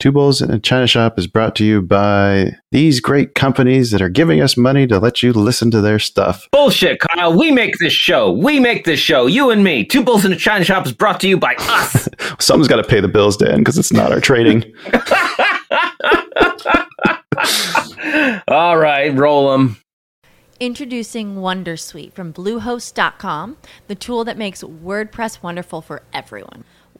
Two Bulls in a China Shop is brought to you by these great companies that are giving us money to let you listen to their stuff. Bullshit, Kyle. We make this show. We make this show. You and me. Two Bulls in a China Shop is brought to you by us. Someone's got to pay the bills, Dan, because it's not our trading. All right, roll them. Introducing Wondersuite from Bluehost.com, the tool that makes WordPress wonderful for everyone.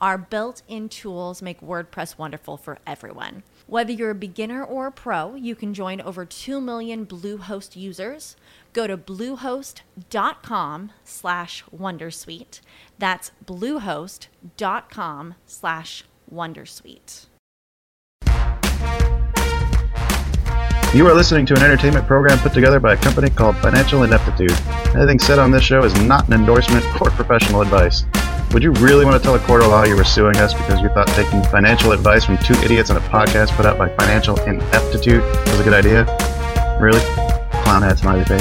Our built in tools make WordPress wonderful for everyone. Whether you're a beginner or a pro, you can join over 2 million Bluehost users. Go to bluehost.com slash wondersuite. That's bluehost.com slash wondersuite. You are listening to an entertainment program put together by a company called Financial Ineptitude. Anything said on this show is not an endorsement or professional advice. Would you really want to tell a court of law you were suing us because you thought taking financial advice from two idiots on a podcast put out by Financial Ineptitude was a good idea? Really? Clown hat smiley face.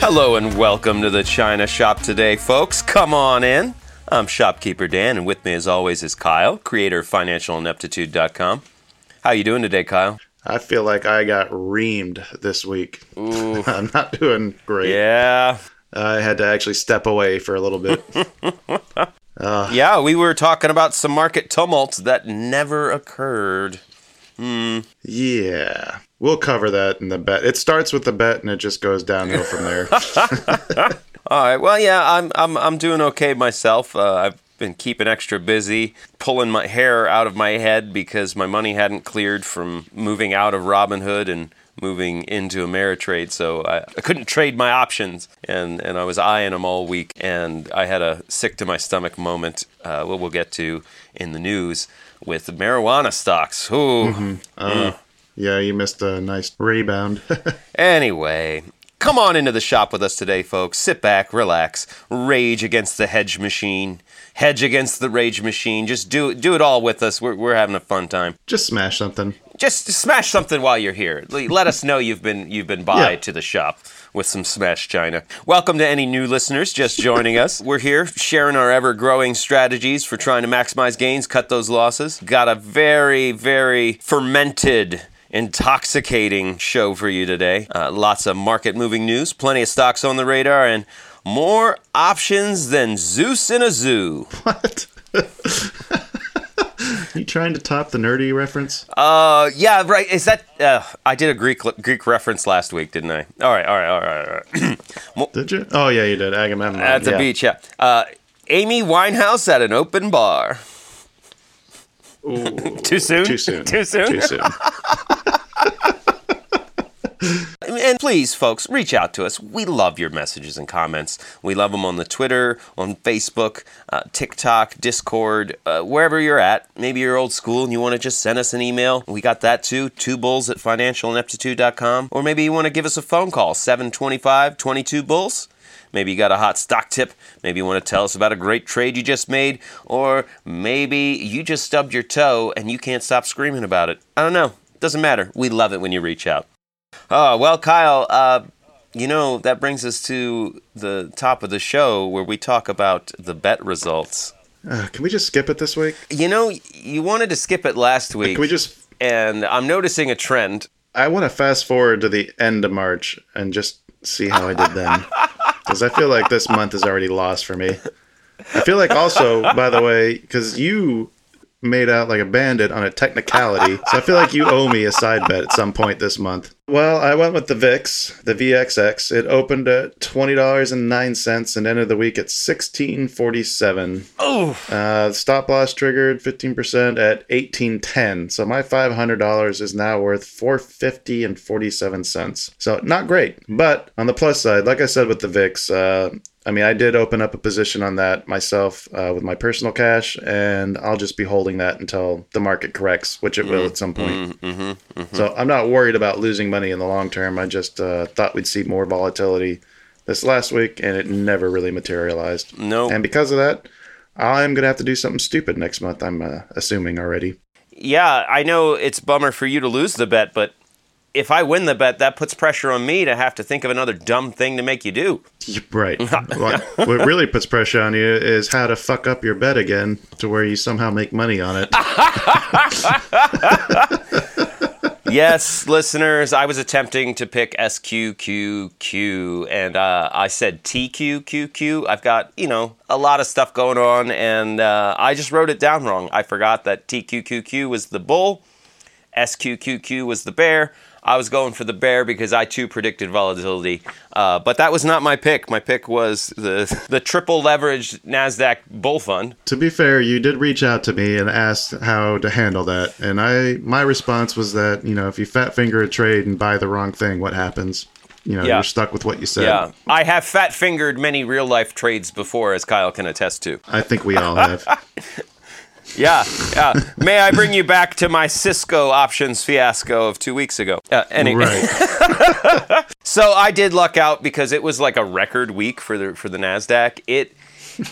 Hello and welcome to the China Shop today, folks. Come on in. I'm shopkeeper Dan, and with me, as always, is Kyle, creator of FinancialIneptitude.com. How you doing today, Kyle? I feel like I got reamed this week. I'm not doing great. Yeah, I had to actually step away for a little bit. yeah. We were talking about some market tumults that never occurred. yeah. We'll cover that in the bet. It starts with the bet and it just goes downhill from there. All right. Well, yeah, I'm I'm I'm doing okay myself. Uh, I've been keeping extra busy, pulling my hair out of my head because my money hadn't cleared from moving out of Robinhood and moving into Ameritrade, so I, I couldn't trade my options, and and I was eyeing them all week, and I had a sick to my stomach moment. Uh, what we'll get to in the news with marijuana stocks. Ooh. Uh, yeah, you missed a nice rebound. Anyway, come on into the shop with us today, folks. Sit back, relax, rage against the hedge machine, hedge against the rage machine. Just do do it all with us. We're we're having a fun time. just smash something. Just smash something while you're here. Let us know you've been you've been by Yeah. to the shop with some smash china. Welcome to any new listeners just joining us. We're here sharing our ever growing strategies for trying to maximize gains, cut those losses. Got a very very fermented intoxicating show for you today. Uh, lots of market moving news, plenty of stocks on the radar, and more options than Zeus in a zoo. What? you trying to top the nerdy reference? Uh, yeah, right. Is that? Uh, I did a Greek Greek reference last week, didn't I? All right, all right, all right, all right. Did you? Oh yeah, you did. Agamemnon. At the yeah. beach, yeah. Uh, Amy Winehouse at an open bar. Ooh, Too soon. Too soon. Too soon. Too soon. And please, folks, reach out to us. We love your messages and comments. We love them on the Twitter, on Facebook, uh, TikTok, Discord, uh, wherever you're at. Maybe you're old school and you want to just send us an email. We got that too. Two bulls at financialineptitude.com. Or maybe you want to give us a phone call, 725 22 bulls. Maybe you got a hot stock tip. Maybe you want to tell us about a great trade you just made. Or maybe you just stubbed your toe and you can't stop screaming about it. I don't know. Doesn't matter. We love it when you reach out. Oh, well, Kyle, uh, you know, that brings us to the top of the show where we talk about the bet results. Uh, can we just skip it this week? You know, you wanted to skip it last week, Can we just? and I'm noticing a trend. I want to fast forward to the end of March and just see how I did then, because I feel like this month is already lost for me. I feel like also, by the way, because you made out like a bandit on a technicality, so I feel like you owe me a side bet at some point this month. Well, I went with the VIX, the VXX. It opened at twenty dollars and nine cents and ended the week at sixteen forty seven. Oh, Uh, stop loss triggered fifteen percent at eighteen ten. So my five hundred dollars is now worth four fifty and forty seven cents. So not great, but on the plus side, like I said with the VIX, uh, I mean I did open up a position on that myself uh, with my personal cash, and I'll just be holding that until the market corrects, which it will at some point. So I'm not worried about losing money in the long term. I just uh, thought we'd see more volatility this last week, and it never really materialized. no. And because of that, I'm gonna have to do something stupid next month. I'm uh, assuming already. Yeah, I know it's bummer for you to lose the bet, but if I win the bet, that puts pressure on me to have to think of another dumb thing to make you do. Right. what, really puts pressure on you is how to fuck up your bet again to where you somehow make money on it. yes, listeners, I was attempting to pick SQQQ and uh, I said TQQQ. I've got, you know, a lot of stuff going on and uh, I just wrote it down wrong. I forgot that TQQQ was the bull, SQQQ was the bear. I was going for the bear because I too predicted volatility, uh, but that was not my pick. My pick was the the triple leveraged Nasdaq bull fund. to be fair, you did reach out to me and ask how to handle that, and I my response was that you know if you fat finger a trade and buy the wrong thing, what happens? You know, Yeah. you're stuck with what you said. Yeah, I have fat fingered many real life trades before, as Kyle can attest to. I think we all have. Yeah, yeah. May I bring you back to my Cisco options fiasco of two weeks ago? Uh, anyway, right. so I did luck out because it was like a record week for the for the Nasdaq. It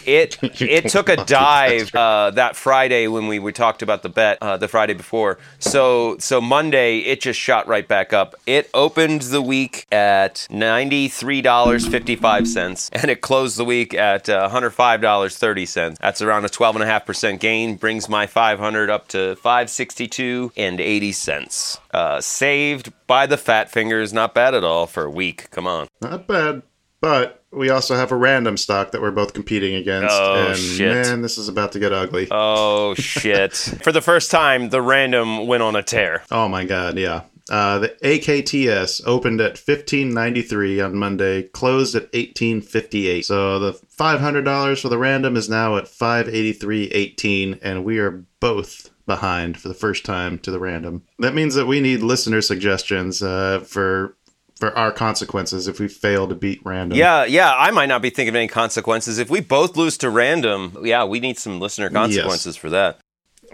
it it took a dive uh, that Friday when we, we talked about the bet uh, the Friday before. So so Monday it just shot right back up. It opened the week at ninety three dollars fifty five cents and it closed the week at uh, one hundred five dollars thirty cents. That's around a twelve and a half percent gain. Brings my five hundred up to five sixty two and eighty cents. Uh, saved by the fat fingers. Not bad at all for a week. Come on. Not bad. But we also have a random stock that we're both competing against. Oh, and shit. man, this is about to get ugly. Oh shit! For the first time, the random went on a tear. Oh my god, yeah. Uh, the AKTS opened at 1593 on Monday, closed at 1858. So the $500 for the random is now at 583.18, and we are both behind for the first time to the random. That means that we need listener suggestions uh, for for our consequences if we fail to beat random. Yeah, yeah. I might not be thinking of any consequences if we both lose to random. Yeah, we need some listener consequences for that.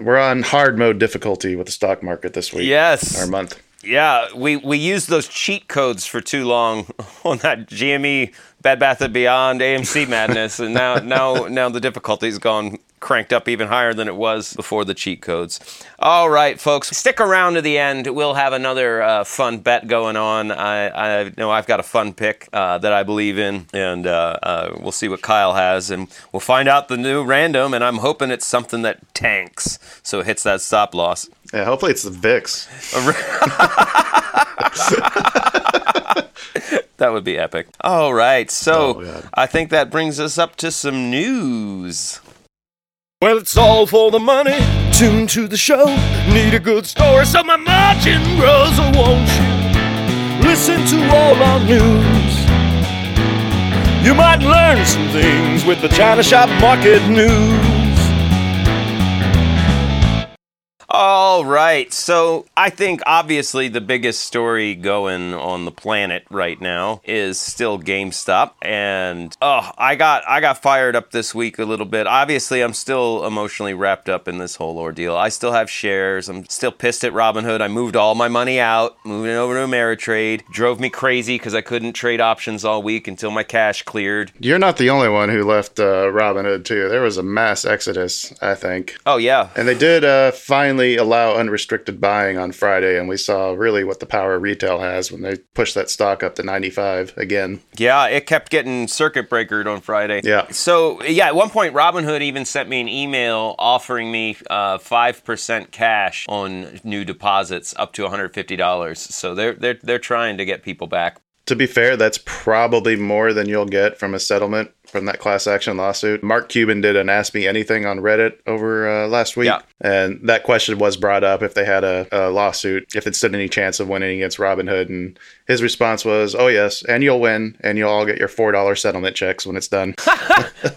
We're on hard mode difficulty with the stock market this week. Yes. Our month. Yeah, we we used those cheat codes for too long on that GME Bed Bath and Beyond AMC madness, and now now now the difficulty's gone cranked up even higher than it was before the cheat codes. All right, folks, stick around to the end. We'll have another uh, fun bet going on. I, I know I've got a fun pick uh, that I believe in, and uh, uh, we'll see what Kyle has, and we'll find out the new random. And I'm hoping it's something that tanks, so it hits that stop loss. Yeah, hopefully it's the VIX. That would be epic. All right, so Oh, I think that brings us up to some news. Well, it's all for the money. Tune to the show. Need a good story so my margin grows, or won't you? Listen to all our news. You might learn some things with the China Shop Market News. All right. So I think obviously the biggest story going on the planet right now is still GameStop. And oh, I got I got fired up this week a little bit. Obviously, I'm still emotionally wrapped up in this whole ordeal. I still have shares. I'm still pissed at Robinhood. I moved all my money out, moving it over to Ameritrade. Drove me crazy because I couldn't trade options all week until my cash cleared. You're not the only one who left uh, Robinhood, too. There was a mass exodus, I think. Oh yeah. And they did uh, finally allow unrestricted buying on Friday, and we saw really what the power of retail has when they push that stock up to 95 again. Yeah, it kept getting circuit breakered on Friday. Yeah. So yeah, at one point, Robinhood even sent me an email offering me uh, five percent cash on new deposits up to one hundred fifty dollars. So they're they're they're trying to get people back. To be fair, that's probably more than you'll get from a settlement from that class action lawsuit. Mark Cuban did an Ask Me Anything on Reddit over uh, last week. Yeah. And that question was brought up if they had a, a lawsuit, if it stood any chance of winning against Robinhood. And his response was, oh, yes, and you'll win, and you'll all get your $4 settlement checks when it's done.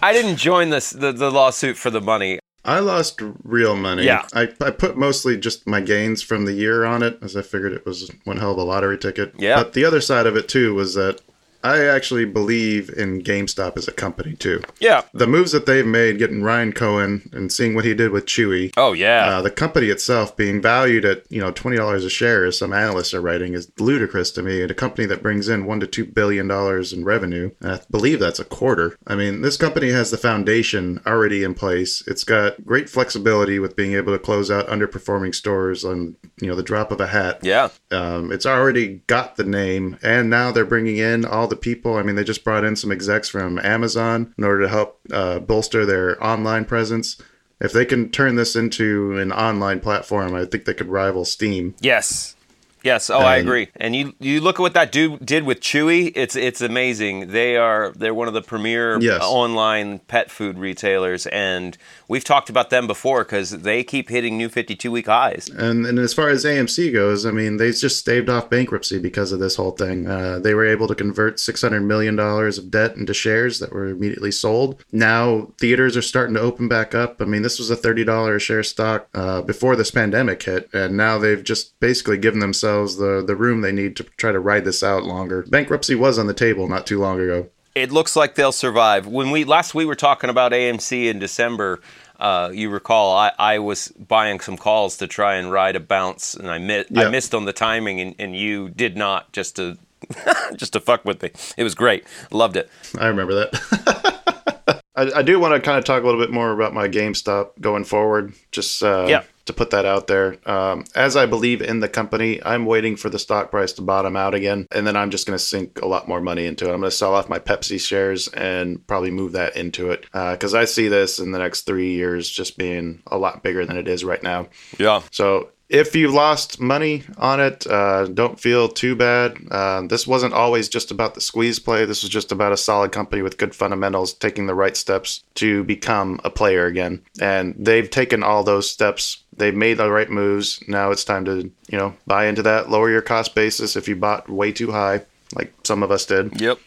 I didn't join this the, the lawsuit for the money. I lost real money. Yeah. I, I put mostly just my gains from the year on it, as I figured it was one hell of a lottery ticket. Yeah. But the other side of it, too, was that I actually believe in GameStop as a company, too. Yeah. The moves that they've made, getting Ryan Cohen and seeing what he did with Chewy, Oh yeah. uh, the company itself being valued at you know twenty dollars a share, as some analysts are writing, is ludicrous to me. And a company that brings in one to two billion dollars in revenue, and I believe that's a quarter. I mean, this company has the foundation already in place. It's got great flexibility with being able to close out underperforming stores on you know the drop of a hat. yeah. Um, it's already got the name, and now they're bringing in all the people. I mean, they just brought in some execs from Amazon in order to help uh, bolster their online presence. If they can turn this into an online platform, I think they could rival Steam. Yes. Yes. Oh, I agree. And you you look at what that dude did with Chewy. It's it's amazing. They are they're one of the premier Yes. online pet food retailers, and we've talked about them before because they keep hitting new 52 week highs. And, and as far as AMC goes, I mean, they just staved off bankruptcy because of this whole thing. Uh, they were able to convert $600 million of debt into shares that were immediately sold. Now, theaters are starting to open back up. I mean, this was a $30 a share stock uh, before this pandemic hit, and now they've just basically given themselves the, the room they need to try to ride this out longer. Bankruptcy was on the table not too long ago. It looks like they'll survive. When we last we were talking about AMC in December. Uh, you recall I, I was buying some calls to try and ride a bounce, and I, mi- I missed on the timing, and, and you did not just to just to fuck with me. It was great, loved it. I remember that. I, I do want to kind of talk a little bit more about my GameStop going forward, just uh, Yeah. To put that out there. Um, as I believe in the company, I'm waiting for the stock price to bottom out again, and then I'm just going to sink a lot more money into it. I'm going to sell off my Pepsi shares and probably move that into it because I see this in the next three years just being a lot bigger than it is right now. Yeah, So if you lost money on it, uh, don't feel too bad. Uh, this wasn't always just about the squeeze play. This was just about a solid company with good fundamentals taking the right steps to become a player again. And they've taken all those steps. They've made the right moves. Now it's time to, you know, buy into that, lower your cost basis if you bought way too high, like some of us did, yep.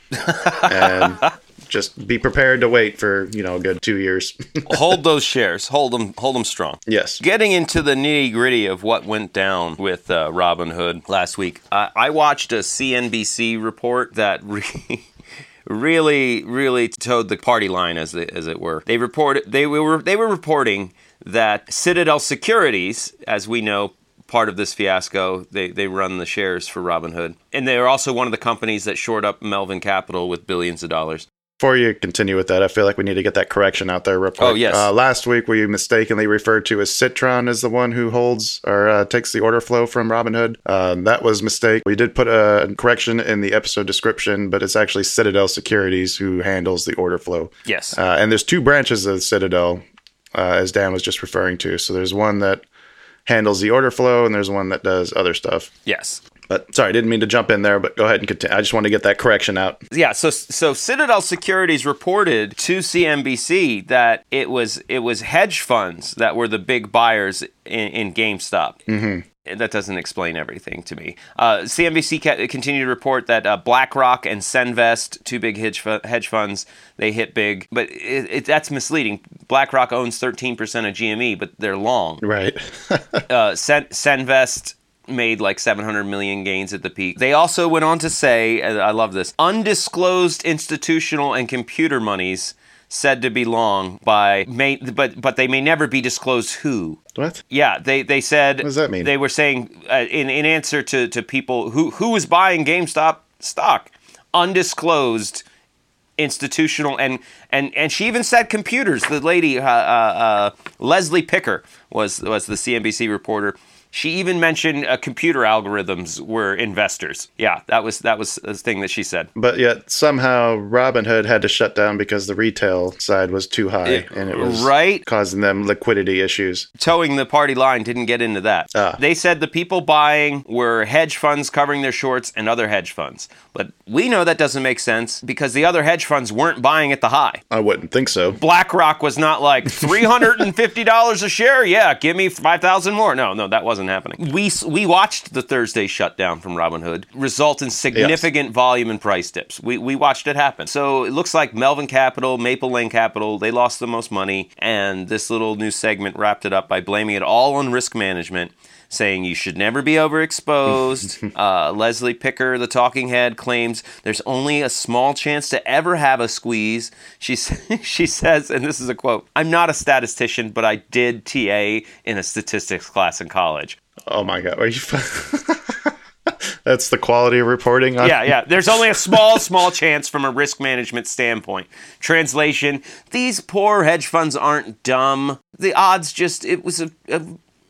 and just be prepared to wait for, you know, a good two years. hold those shares. Hold them. Hold them strong. yes. Getting into the nitty gritty of what went down with uh, Robinhood last week, I I watched a CNBC report that re- really, really toed the party line, as it, as it were. They reported they were they were reporting that Citadel Securities, as we know. Part of this fiasco, they, they run the shares for Robinhood. And they're also one of the companies that shored up Melvin Capital with billions of dollars. Before you continue with that, I feel like we need to get that correction out there real quick. Oh, yes. Uh, last week, we mistakenly referred to as Citron as the one who holds or uh, takes the order flow from Robinhood. Um, that was a mistake. We did put a correction in the episode description, but it's actually Citadel Securities who handles the order flow. Yes. Uh, and there's two branches of Citadel, uh, as Dan was just referring to. So there's one that handles the order flow, and there's one that does other stuff. yes. But sorry, I didn't mean to jump in there, but go ahead and continue. I just wanted to get that correction out. Yeah, so so Citadel Securities reported to CNBC that it was it was hedge funds that were the big buyers in, in GameStop. Mm-hmm. That doesn't explain everything to me. Uh, CNBC ca- continued to report that uh, BlackRock and Senvest, two big hedge, fu- hedge funds, they hit big, but it, it, that's misleading. BlackRock owns 13% of GME, but they're long Right. uh, Sen- Senvest made like 700 million gains at the peak. They also went on to say, I love this, undisclosed institutional and computer monies said to be long by may but but they may never be disclosed who. what? Yeah, they they said What does that mean? They were saying uh, in in answer to to people who who was buying GameStop stock, undisclosed institutional and and and she even said computers. The lady uh, uh, uh, Leslie Picker was was the CNBC reporter. She even mentioned uh, computer algorithms were investors. Yeah, that was that was a thing that she said. But yet somehow Robinhood had to shut down because the retail side was too high It- and it was right. causing them liquidity issues. Toeing the party line didn't get into that. Ah. They said the people buying were hedge funds covering their shorts and other hedge funds. But we know that doesn't make sense because the other hedge funds weren't buying at the high. I wouldn't think so. BlackRock was not like $350 a share. Yeah, give me 5,000 more. No, no, that wasn't happening. We we watched the Thursday shutdown from Robinhood result in significant volume and price dips. We we watched it happen. So it looks like Melvin Capital, Maple Lane Capital, they lost the most money and this little new segment wrapped it up by blaming it all on risk management saying you should never be overexposed. uh, Leslie Picker, the talking head, claims there's only a small chance to ever have a squeeze. She, she says, and this is a quote I'm not a statistician, but I did TA in a statistics class in college. Oh my god. Are you That's the quality of reporting on Yeah, yeah. There's only a small, small chance from a risk management standpoint. Translation These poor hedge funds aren't dumb. The odds just, it was a, a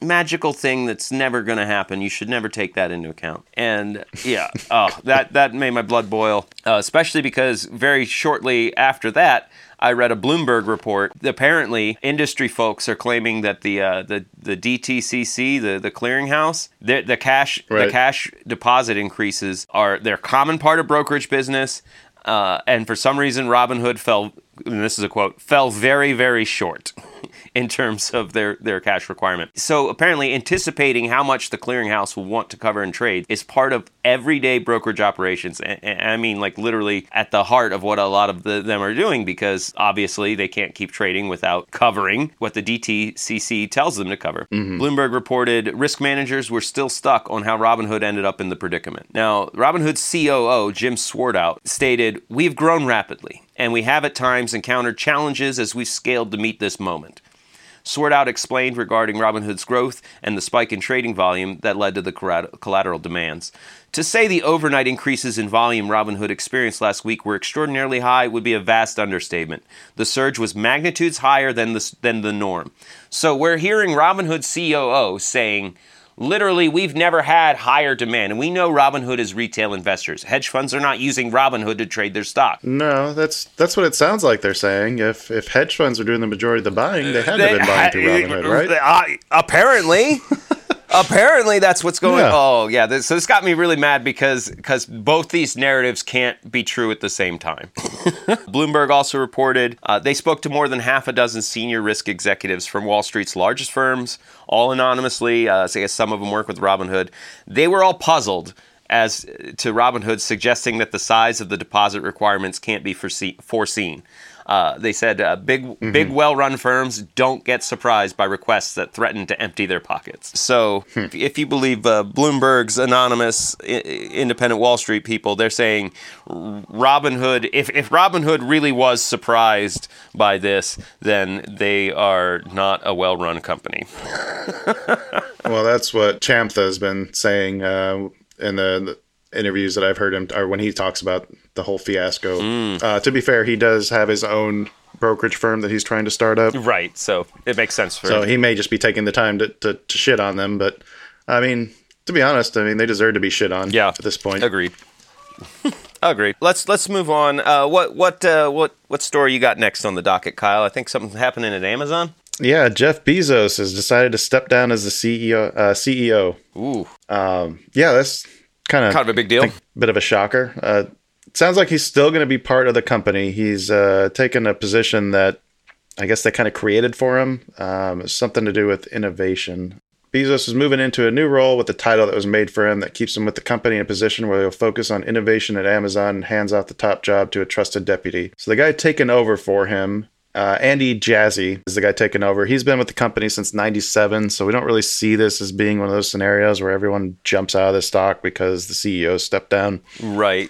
magical thing that's never going to happen. You should never take that into account. And yeah, oh, that, that made my blood boil, uh, especially because very shortly after that, I read a Bloomberg report. Apparently, industry folks are claiming that the uh, the the DTCC, the the clearinghouse, the, the cash the cash deposit increases are they're common part of brokerage business. Uh, and for some reason, Robinhood fell. And this is a quote: fell very, very short in terms of their their cash requirement. So apparently, anticipating how much the clearinghouse will want to cover and trade is part of everyday brokerage operations. And, I mean, like literally at the heart of what a lot of the, them are doing, because obviously they can't keep trading without covering what the DTCC tells them to cover. Mm-hmm. Bloomberg reported risk managers were still stuck on how Robinhood ended up in the predicament. Now, Robinhood's COO, Jim Swartwout, stated, We've grown rapidly, and we have at times encountered challenges as we've scaled to meet this moment. Swartwout explained regarding Robinhood's growth and the spike in trading volume that led to the collateral demands. To say the overnight increases in volume Robinhood experienced last week were extraordinarily high would be a vast understatement. The surge was magnitudes higher than the, than the norm. So we're hearing Robinhood COO saying, Literally, we've never had higher demand, and we know Robinhood is retail investors. Hedge funds are not using Robinhood to trade their stock. No, that's that's what it sounds like they're saying. If if hedge funds are doing the majority of the buying, they had to have been buying through Robinhood, right? Uh, apparently. apparently that's what's going Yeah. Oh, yeah. This, so this got me really mad because because both these narratives can't be true at the same time. Bloomberg also reported uh, they spoke to more than half a dozen senior risk executives from Wall Street's largest firms, all anonymously. Uh, so I guess some of them work with Robinhood. They were all puzzled as to Robinhood suggesting that the size of the deposit requirements can't be foresee- foreseen. Uh, they said uh, big, big, well-run firms don't get surprised by requests that threaten to empty their pockets. So, if you believe uh, Bloomberg's anonymous I- independent Wall Street people, they're saying Robinhood. If if Robinhood really was surprised by this, then they are not a well-run company. Well, that's what Chamath has been saying uh, in the interviews that I've heard him, or when he talks about the whole fiasco. Uh, to be fair, he does have his own brokerage firm that he's trying to start up, Right. So it makes sense for. so he may just be taking the time to, to, to shit on them. But I mean, to be honest, I mean they deserve to be shit on. Yeah. at this point. Agreed. Agreed. Let's let's move on. Uh, what what uh, what what story you got next on the docket, Kyle? I think something's happening at Amazon. Yeah, Jeff Bezos has decided to step down as the CEO. Uh, CEO. Ooh, Um, yeah, that's kind of kind of a big deal. bit of a shocker. Uh, sounds like he's still going to be part of the company. He's uh, taken a position that I guess they kind of created for him. Um, something to do with innovation. Bezos is moving into a new role with the title that was made for him that keeps him with the company in a position where he'll focus on innovation at Amazon and hands off the top job to a trusted deputy. So the guy taking over for him, uh, Andy Jassy, is the guy taking over. He's been with the company since 97, so we don't really see this as being one of those scenarios where everyone jumps out of the stock because the CEO stepped down. Right.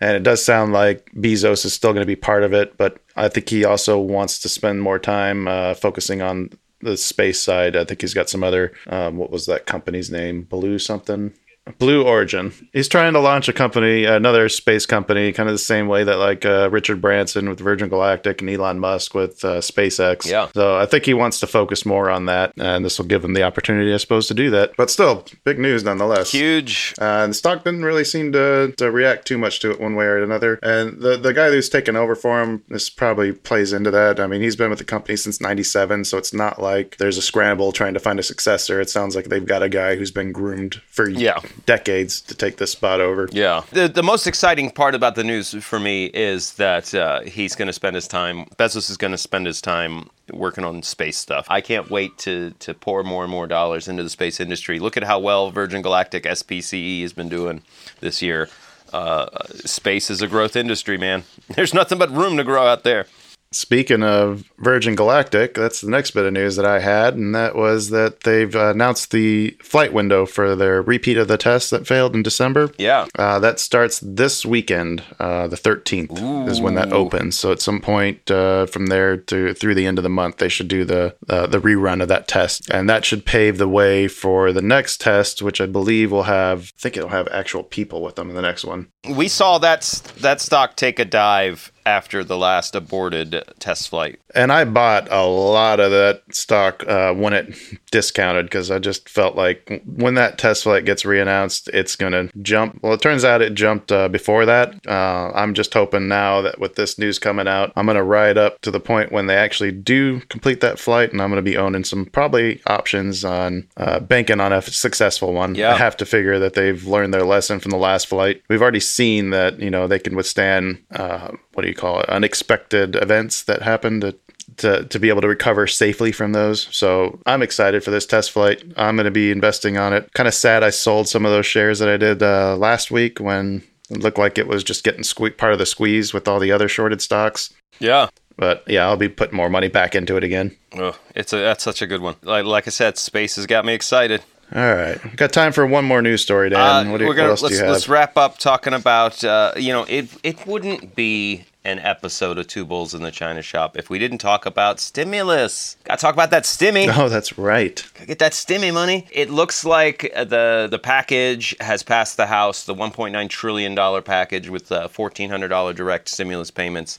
And it does sound like Bezos is still going to be part of it, but I think he also wants to spend more time uh, focusing on the space side. I think he's got some other, um, what was that company's name? Blue something? Blue Origin. He's trying to launch a company, another space company, kind of the same way that like uh, Richard Branson with Virgin Galactic and Elon Musk with uh, SpaceX. Yeah. So I think he wants to focus more on that, and this will give him the opportunity, I suppose, to do that. But still, big news nonetheless. Huge. Uh, and the stock didn't really seem to, to react too much to it one way or another. And the, the guy who's taken over for him, this probably plays into that. I mean, he's been with the company since 97, so it's not like there's a scramble trying to find a successor. It sounds like they've got a guy who's been groomed for Yeah. Decades to take this spot over. Yeah. The, the most exciting part about the news for me is that uh, he's going to spend his time, Bezos is going to spend his time working on space stuff. I can't wait to, to pour more and more dollars into the space industry. Look at how well Virgin Galactic SPCE E has been doing this year. Uh, space is a growth industry, man. There's nothing but room to grow out there. Speaking of Virgin Galactic, that's the next bit of news that I had, and that was that they've announced the flight window for their repeat of the test that failed in December. Yeah. Uh, that starts this weekend, uh, the 13th is when that opens. So at some point uh, from there to through the end of the month, they should do the uh, the rerun of that test, and that should pave the way for the next test, which I believe will have. I think it'll have actual people with them in the next one. We saw that, that stock take a dive after the last aborted test flight. And I bought a lot of that stock uh, when it discounted because I just felt like when that test flight gets reannounced, it's going to jump. Well, it turns out it jumped uh, before that. Uh, I'm just hoping now that with this news coming out, I'm going to ride up to the point when they actually do complete that flight, and I'm going to be owning some probably options on uh, banking on a successful one. Yeah. I have to figure that they've learned their lesson from the last flight. We've already seen that you know they can withstand uh, what do you call it unexpected events that happen to to, to be able to recover safely from those. So I'm excited for this test flight. I'm going to be investing on it. Kind of sad I sold some of those shares that I did uh, last week when it looked like it was just getting sque- part of the squeeze with all the other shorted stocks. Yeah. But yeah, I'll be putting more money back into it again. Oh, it's a that's such a good one. Like like I said, space has got me excited. All right, got time for one more news story, Dan. Uh, what, do you, gonna what else do let's you have? let's wrap up talking about uh, you know it it wouldn't be an episode of Two Bulls in the China Shop if we didn't talk about stimulus. Got to talk about that stimmy. Oh, that's right. Gotta Get that stimmy money. It looks like uh, the the package has passed the House, the 1.9 trillion dollar package with uh, 1,400 dollar direct stimulus payments.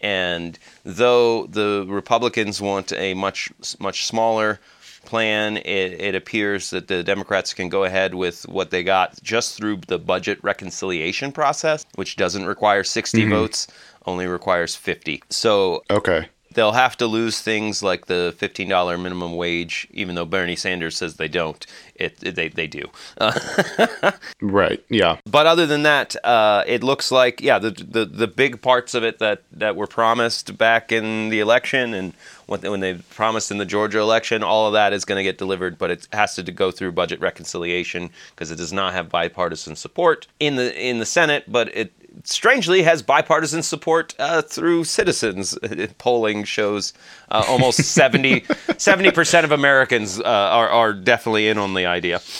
And though the Republicans want a much much smaller plan, it, it appears that the Democrats can go ahead with what they got just through the budget reconciliation process, which doesn't require 60 votes, only requires 50. So Okay. they'll have to lose things like the $15 minimum wage, even though Bernie Sanders says they don't. It, it- they, they do. Right. Yeah. but other than that, uh, it looks like yeah, the, the the big parts of it that that were promised back in the election and what when they promised in the Georgia election, all of that is going to get delivered, but it has to go through budget reconciliation because it does not have bipartisan support in the in the Senate, but it strangely has bipartisan support uh, through citizens. Polling shows uh, almost 70 percent of Americans uh, are are definitely in on the idea.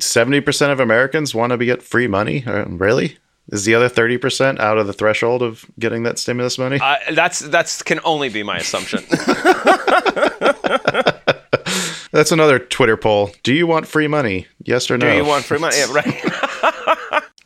Seventy percent of Americans want to be get free money. Uh, really? Is the other thirty percent out of the threshold of getting that stimulus money? Uh, that's that's can only be my assumption. That's another Twitter poll. Do you want free money? Yes or no? Do you want free money? Yeah, right.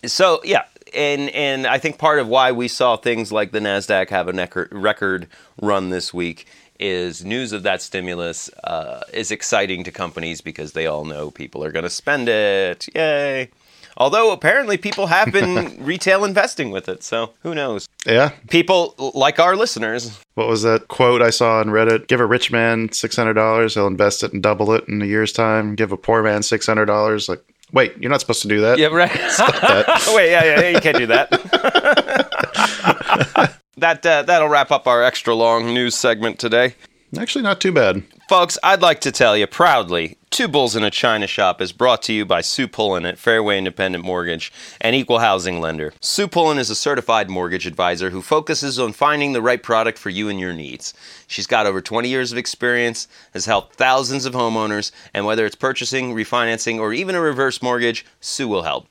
So yeah, and and I think part of why we saw things like the Nasdaq have a necker- record run this week is news of that stimulus uh, is exciting to companies because they all know people are going to spend it. Yay! Although apparently people have been retail investing with it, so who knows? Yeah. People like our listeners. What was that quote I saw on Reddit? Give a rich man six hundred dollars, he'll invest it and double it in a year's time. Give a poor man six hundred dollars. Like, wait, you're not supposed to do that. Yeah, right. Wait, yeah, yeah, yeah, you can't do that. that uh, that'll wrap up our extra long news segment today. Actually, not too bad. Folks, I'd like to tell you proudly Two Bulls in a China Shop is brought to you by Sue Pullen at Fairway Independent Mortgage, an equal housing lender. Sue Pullen is a certified mortgage advisor who focuses on finding the right product for you and your needs. She's got over 20 years of experience, has helped thousands of homeowners, and whether it's purchasing, refinancing, or even a reverse mortgage, Sue will help.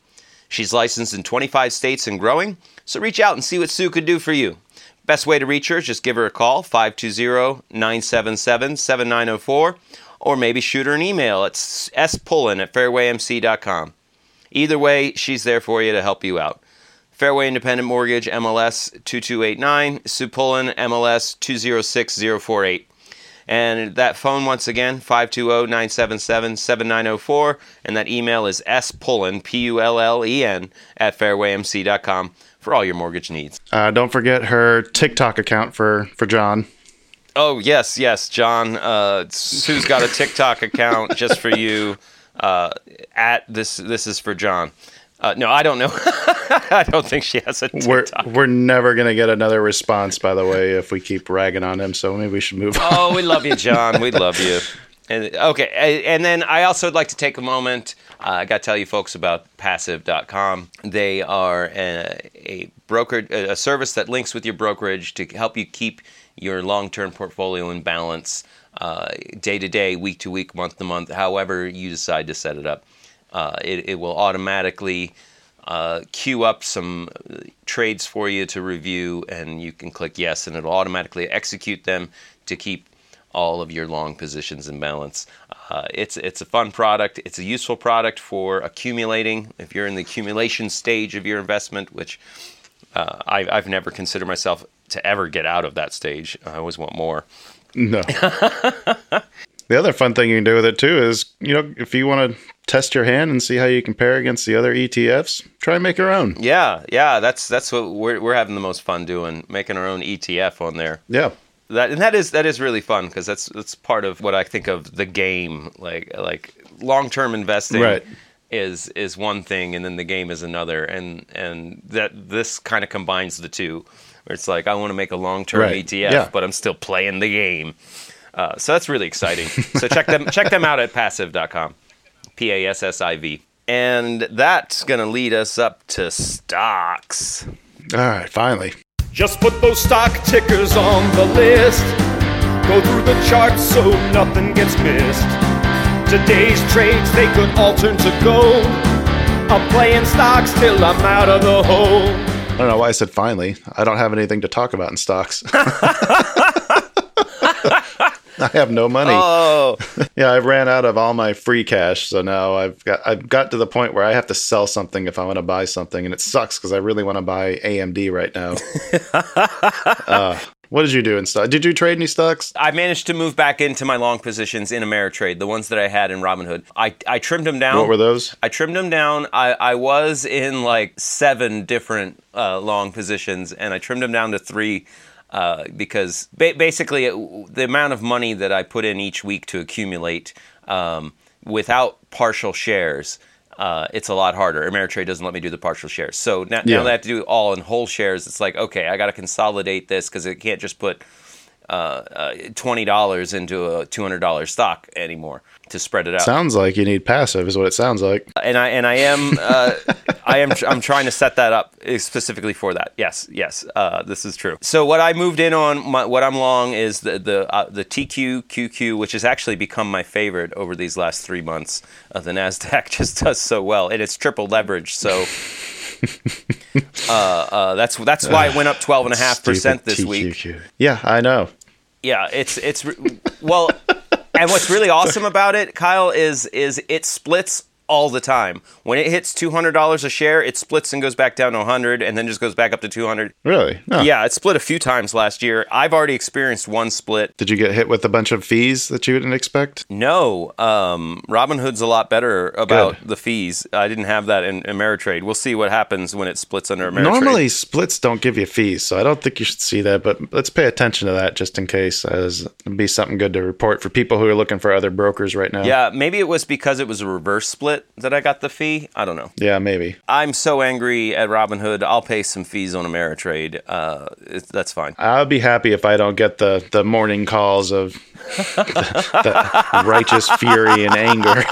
She's licensed in 25 states and growing, so reach out and see what Sue could do for you. Best way to reach her is just give her a call, 520 977 7904. or maybe shoot her an email at spullen at fairwaymc.com. Either way, she's there for you to help you out. Fairway Independent Mortgage, MLS 2289, Sue Pullen, MLS 206048. And that phone, once again, 520 977 7904. And that email is spullen, P U L L E N, at fairwaymc.com for all your mortgage needs. Uh, don't forget her TikTok account for, for John. Oh, yes, yes, John. Uh, Sue's got a TikTok account just for you. Uh, at this, this is for John. Uh, no, I don't know. I don't think she has a TikTok. We're we're never gonna get another response, by the way, if we keep ragging on him. So maybe we should move on. Oh, we love you, John. We love you. And, okay, and then I also would like to take a moment. Uh, I got to tell you folks about Passive.com. They are a, a broker, a service that links with your brokerage to help you keep your long-term portfolio in balance, uh, day to day, week to week, month to month, however you decide to set it up. Uh, it, it, will automatically uh, queue up some trades for you to review, and you can click yes, and it'll automatically execute them to keep all of your long positions in balance. Uh, it's it's a fun product. It's a useful product for accumulating. If you're in the accumulation stage of your investment, which uh, I, I've never considered myself to ever get out of that stage. I always want more. No. the other fun thing you can do with it too is, you know, if you want to test your hand and see how you compare against the other ETFs, try and make your own. Yeah, yeah, that's that's what we're we're having the most fun doing, making our own ETF on there. Yeah. That and that is that is really fun because that's that's part of what I think of the game, like like long term investing. Right. Is is one thing, and then the game is another, and and that this kind of combines the two. Where it's like I want to make a long term Right. ETF, Yeah. but I'm still playing the game. Uh, so that's really exciting. so check them check them out at passive.com. P A S S I V. And that's going to lead us up to stocks. All right, finally. Just put those stock tickers on the list. Go through the charts so nothing gets missed. Today's trades, they could all turn to gold. I'm playing stocks till I'm out of the hole. I don't know why I said finally. I don't have anything to talk about in stocks. I have no money. Oh, Yeah, I ran out of all my free cash, so now I've got I've got to the point where I have to sell something if I want to buy something, and it sucks because I really want to buy AMD right now. uh, what did you do in stock? Did you trade any stocks? I managed to move back into my long positions in Ameritrade, the ones that I had in Robinhood. I, I trimmed them down. What were those? I trimmed them down. I, I was in like seven different uh, long positions, and I trimmed them down to three uh, because ba- basically it, the amount of money that I put in each week to accumulate um, without partial shares. Uh, it's a lot harder. Ameritrade doesn't let me do the partial shares. So now, Yeah. now that I have to do all in whole shares, it's like, okay, I got to consolidate this because it can't just put uh, uh, twenty dollars into a two hundred dollar stock anymore to spread it out. Sounds like you need passive, is what it sounds like. and I and I am uh, I am I'm trying to set that up specifically for that. Yes, yes, uh, this is true. So what I moved in on, my, what I'm long is the the uh, the TQ QQ, which has actually become my favorite over these last three months. Uh, the Nasdaq just does so well, and it's triple leverage. So. uh, uh, that's that's why it went up twelve and a half percent this Stupid week. Yeah, I know. Yeah, it's it's well, and what's really awesome about it, Kyle, is is it splits all the time. When it hits two hundred dollars a share, it splits and goes back down to hundred, and then just goes back up to two hundred. Really? No. Yeah, it split a few times last year. I've already experienced one split. Did you get hit with a bunch of fees that you didn't expect? No, um, Robinhood's a lot better about Good. the fees. I didn't have that in Ameritrade. We'll see what happens when it splits under Ameritrade. Normally, splits don't give you fees, so I don't think you should see that. But let's pay attention to that just in case, as it'd be something good to report for people who are looking for other brokers right now. yeah, maybe it was because it was a reverse split that I got the fee. I don't know. yeah, maybe. I'm so angry at Robinhood. I'll pay some fees on Ameritrade. Uh, it, that's fine. I'll be happy if I don't get the the morning calls of the, the righteous fury and anger.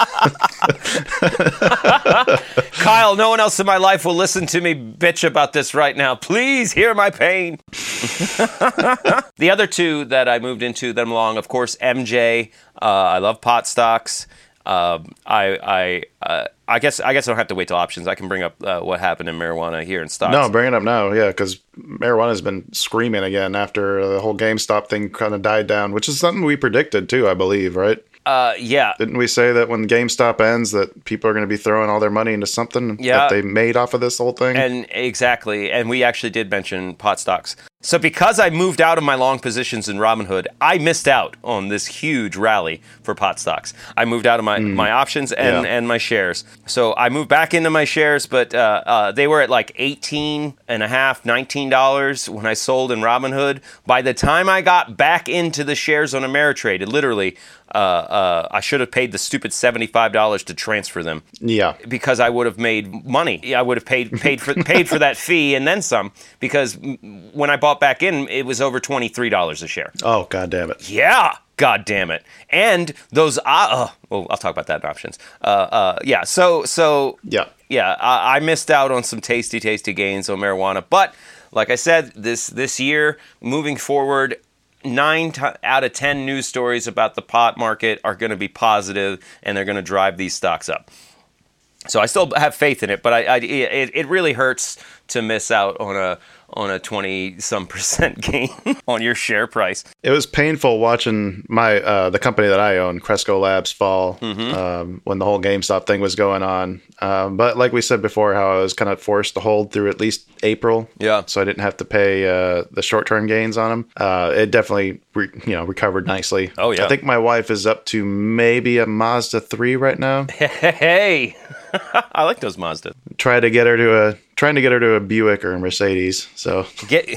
Kyle, no one else in my life will listen to me bitch about this right now. Please hear my pain. the other two that I moved into them along, of course, MJ. Uh, I love pot stocks. Um, I I uh, I guess I guess I don't have to wait till options. I can bring up uh, what happened in marijuana here in stocks. no, bring it up now. Yeah, because marijuana's been screaming again after the whole GameStop thing kind of died down, which is something we predicted too, I believe, right? Uh, yeah. Didn't we say that when GameStop ends, that people are going to be throwing all their money into something Yeah. that they made off of this whole thing? And exactly, and we actually did mention pot stocks. So because I moved out of my long positions in Robinhood, I missed out on this huge rally for pot stocks. I moved out of my, my options and, Yeah. and my shares. So I moved back into my shares, but uh, uh, they were at like 18 and a half, 19 dollars when I sold in Robinhood. By the time I got back into the shares on Ameritrade, it literally uh, uh, I should have paid the stupid seventy-five dollars to transfer them yeah. because I would have made money. I would have paid paid for paid for that fee and then some. Because mm, when I bought back in, it was over twenty three dollars a share. Oh, god damn it. Yeah, god damn it! And those, uh, uh, well, I'll talk about that in options. Uh, uh, yeah. So so Yeah. yeah, I, I missed out on some tasty, tasty gains on marijuana. But like I said, this this year, moving forward, nine t- out of ten news stories about the pot market are going to be positive, and they're going to drive these stocks up. So I still have faith in it, but I, I it, it really hurts to miss out on a on a twenty some percent gain on your share price. It was painful watching my uh, the company that I own, Cresco Labs, fall Mm-hmm. um, when the whole GameStop thing was going on. Um, but like we said before, how I was kind of forced to hold through at least April. Yeah. So I didn't have to pay uh, the short term gains on them. Uh, it definitely re- you know recovered nicely. Oh, yeah. I think my wife is up to maybe a Mazda three right now. Hey, I like those Mazda. Try to get her to a trying to get her to a Buick or a Mercedes. So Get.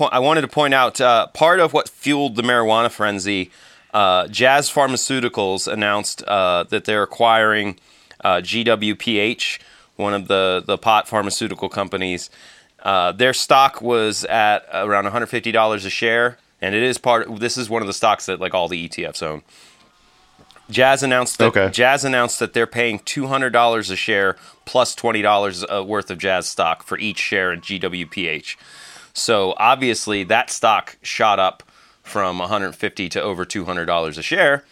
I wanted to point out uh, part of what fueled the marijuana frenzy. Uh, Jazz Pharmaceuticals announced uh, that they're acquiring uh, GWPH, one of the the pot pharmaceutical companies. Uh, their stock was at around $150 a share, and it is part. This is one of the stocks that like all the ETFs own. Jazz announced that Okay. Jazz announced that they're paying two hundred dollars a share plus twenty dollars uh, worth of Jazz stock for each share in GWPH. So obviously that stock shot up from 150 to over 200 dollars a share,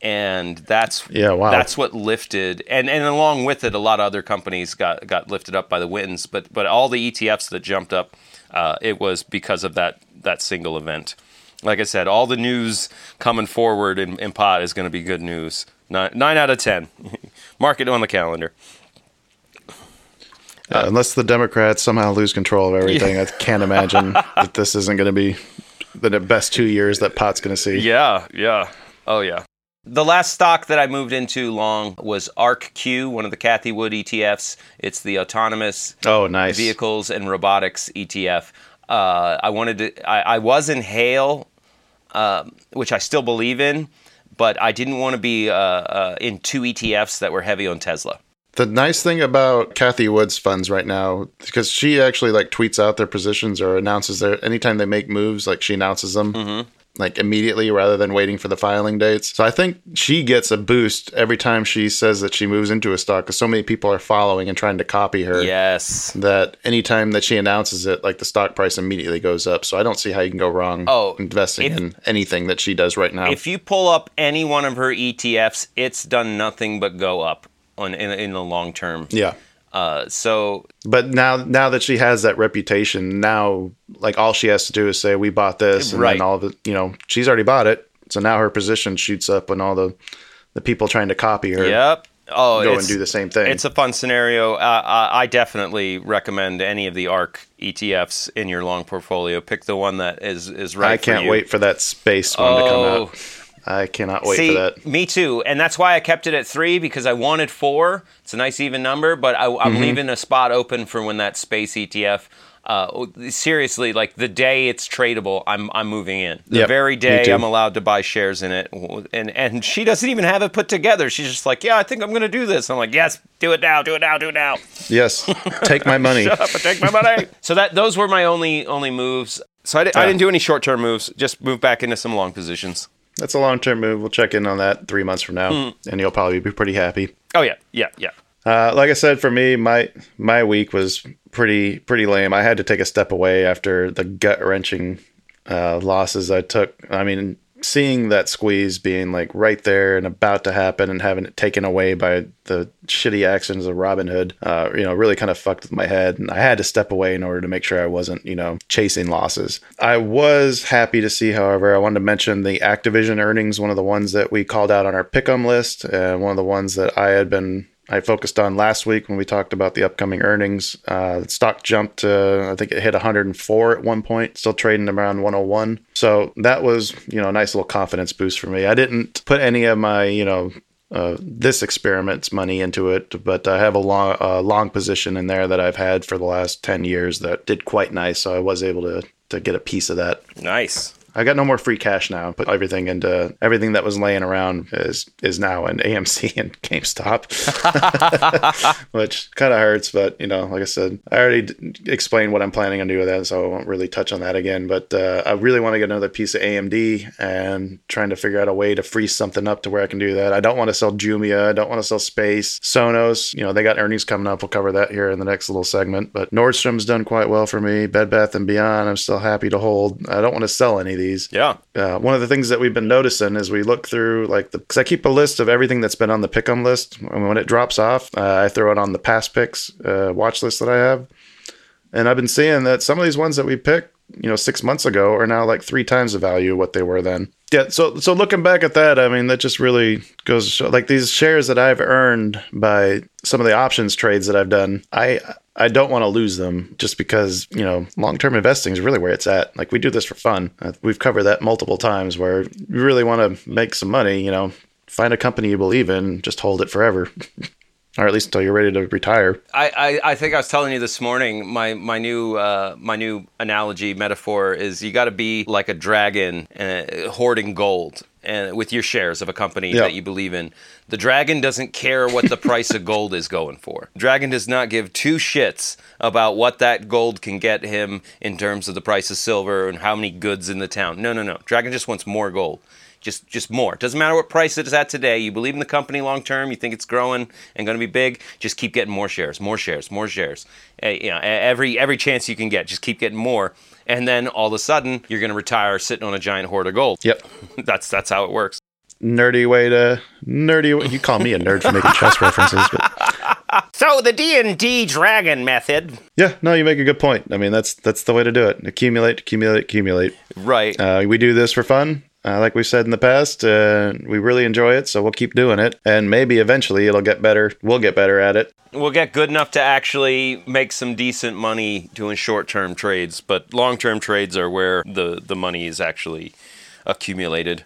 and that's Yeah, wow. that's what lifted and and along with it, a lot of other companies got got lifted up by the winds, but but all the ETFs that jumped up, uh, it was because of that that single event. Like I said, all the news coming forward in, in pot is going to be good news. Nine, nine out of ten. Mark it on the calendar. uh, unless the Democrats somehow lose control of everything, I can't imagine that this isn't going to be the best two years that pot's going to see. Yeah, yeah. Oh, yeah. The last stock that I moved into long was ARKQ, one of the Cathie Wood ETFs. It's the autonomous Oh, nice. vehicles and robotics ETF. Uh, I wanted to. I, I was in Hale, um, which I still believe in, but I didn't want to be uh, uh, in two ETFs that were heavy on Tesla. The nice thing about Cathie Wood's funds right now, because she actually like tweets out their positions or announces their anytime they make moves, like she announces them Mm-hmm. like immediately rather than waiting for the filing dates. So I think she gets a boost every time she says that she moves into a stock because so many people are following and trying to copy her. Yes. That anytime that she announces it, like the stock price immediately goes up. So I don't see how you can go wrong Oh, investing if- in anything that she does right now. If you pull up any one of her ETFs, it's done nothing but go up on in, in the long term. yeah. Uh, so But now, now that she has that reputation, now like all she has to do is say, "We bought this," and Right. then all the you know she's already bought it. So now her position shoots up, and all the the people trying to copy her Yep. Oh, go and do the same thing. It's a fun scenario. Uh, I I definitely recommend any of the ARK ETFs in your long portfolio. Pick the one that is is right. I can't you. wait for that space one to come Oh. out. I cannot wait See, for that. me too, and that's why I kept it at three because I wanted four. It's a nice even number, but I, I'm Mm-hmm. leaving a spot open for when that space ETF. Uh, seriously, like the day it's tradable, I'm I'm moving in. The Yep, very day. I'm allowed to buy shares in it, and and she doesn't even have it put together. She's just like, yeah, I think I'm going to do this. I'm like, yes, do it now, do it now, do it now. Yes, take my money. Shut up and take my money. so that those were my only only moves. So I, di- I didn't do any short term moves. Just moved back into some long positions. That's a long term move. We'll check in on that three months from now, Hmm. and you'll probably be pretty happy. Oh yeah, yeah, yeah. Uh, like I said, for me, my my week was pretty pretty lame. I had to take a step away after the gut wrenching uh, losses I took. I mean, seeing that squeeze being like right there and about to happen and having it taken away by the shitty actions of Robinhood, uh, you know, really kind of fucked with my head. And I had to step away in order to make sure I wasn't, you know, chasing losses. I was happy to see, however, I wanted to mention the Activision earnings, one of the ones that we called out on our pick'em list, and one of the ones that I had been I focused on last week when we talked about the upcoming earnings. Uh, stock jumped I think it hit 104 at one point, still trading around 101. So that was, you know, a nice little confidence boost for me. I didn't put any of my, you know, uh, this experiment's money into it, but I have a long, uh, long position in there that I've had for the last 10 years that did quite nice. So I was able to, to get a piece of that. Nice. I got no more free cash now. Put everything into everything that was laying around is is now in AMC and GameStop, which kind of hurts. But you know, like I said, I already d- explained what I'm planning on doing with that, so I won't really touch on that again. But uh, I really want to get another piece of AMD and trying to figure out a way to freeze something up to where I can do that. I don't want to sell Jumia. I don't want to sell Space. Sonos, you know, they got earnings coming up. We'll cover that here in the next little segment. But Nordstrom's done quite well for me. Bed Bath and Beyond, I'm still happy to hold. I don't want to sell any of these. Yeah. Uh, one of the things that we've been noticing is we look through like the because I keep a list of everything that's been on the pick'em list. And when it drops off, uh, I throw it on the past picks uh, watch list that I have. And I've been seeing that some of these ones that we picked, you know, six months ago are now like three times the value of what they were then. Yeah. So so looking back at that, I mean, that just really goes show like these shares that I've earned by some of the options trades that I've done. I I don't want to lose them just because, you know, long term investing is really where it's at. Like, we do this for fun. Uh, we've covered that multiple times where you really want to make some money, you know, find a company you believe in, just hold it forever. or at least until you're ready to retire. I, I, I think I was telling you this morning. My my new uh, my new analogy metaphor is you got to be like a dragon uh, hoarding gold and with your shares of a company Yeah. that you believe in. The dragon doesn't care what the price of gold is going for. Dragon does not give two shits about what that gold can get him in terms of the price of silver and how many goods in the town. No, no, no. Dragon just wants more gold. Just just more. Doesn't matter what price it is at today. You believe in the company long term. You think it's growing and going to be big. Just keep getting more shares, more shares, more shares. Uh, you know, e- every every chance you can get, just keep getting more. And then all of a sudden, you're going to retire sitting on a giant hoard of gold. Yep. That's that's how it works. Nerdy way to nerdy. Way, you call me a nerd for making chess references, but So the D and D dragon method, yeah, no, you make a good point. I mean, that's that's the way to do it. Accumulate, accumulate, accumulate. right? Uh, we do this for fun. Uh, like we said in the past, uh, we really enjoy it, so we'll keep doing it. And maybe eventually it'll get better. We'll get better at it. we'll get good enough to actually make some decent money doing short-term trades, but long-term trades are where the the money is actually accumulated.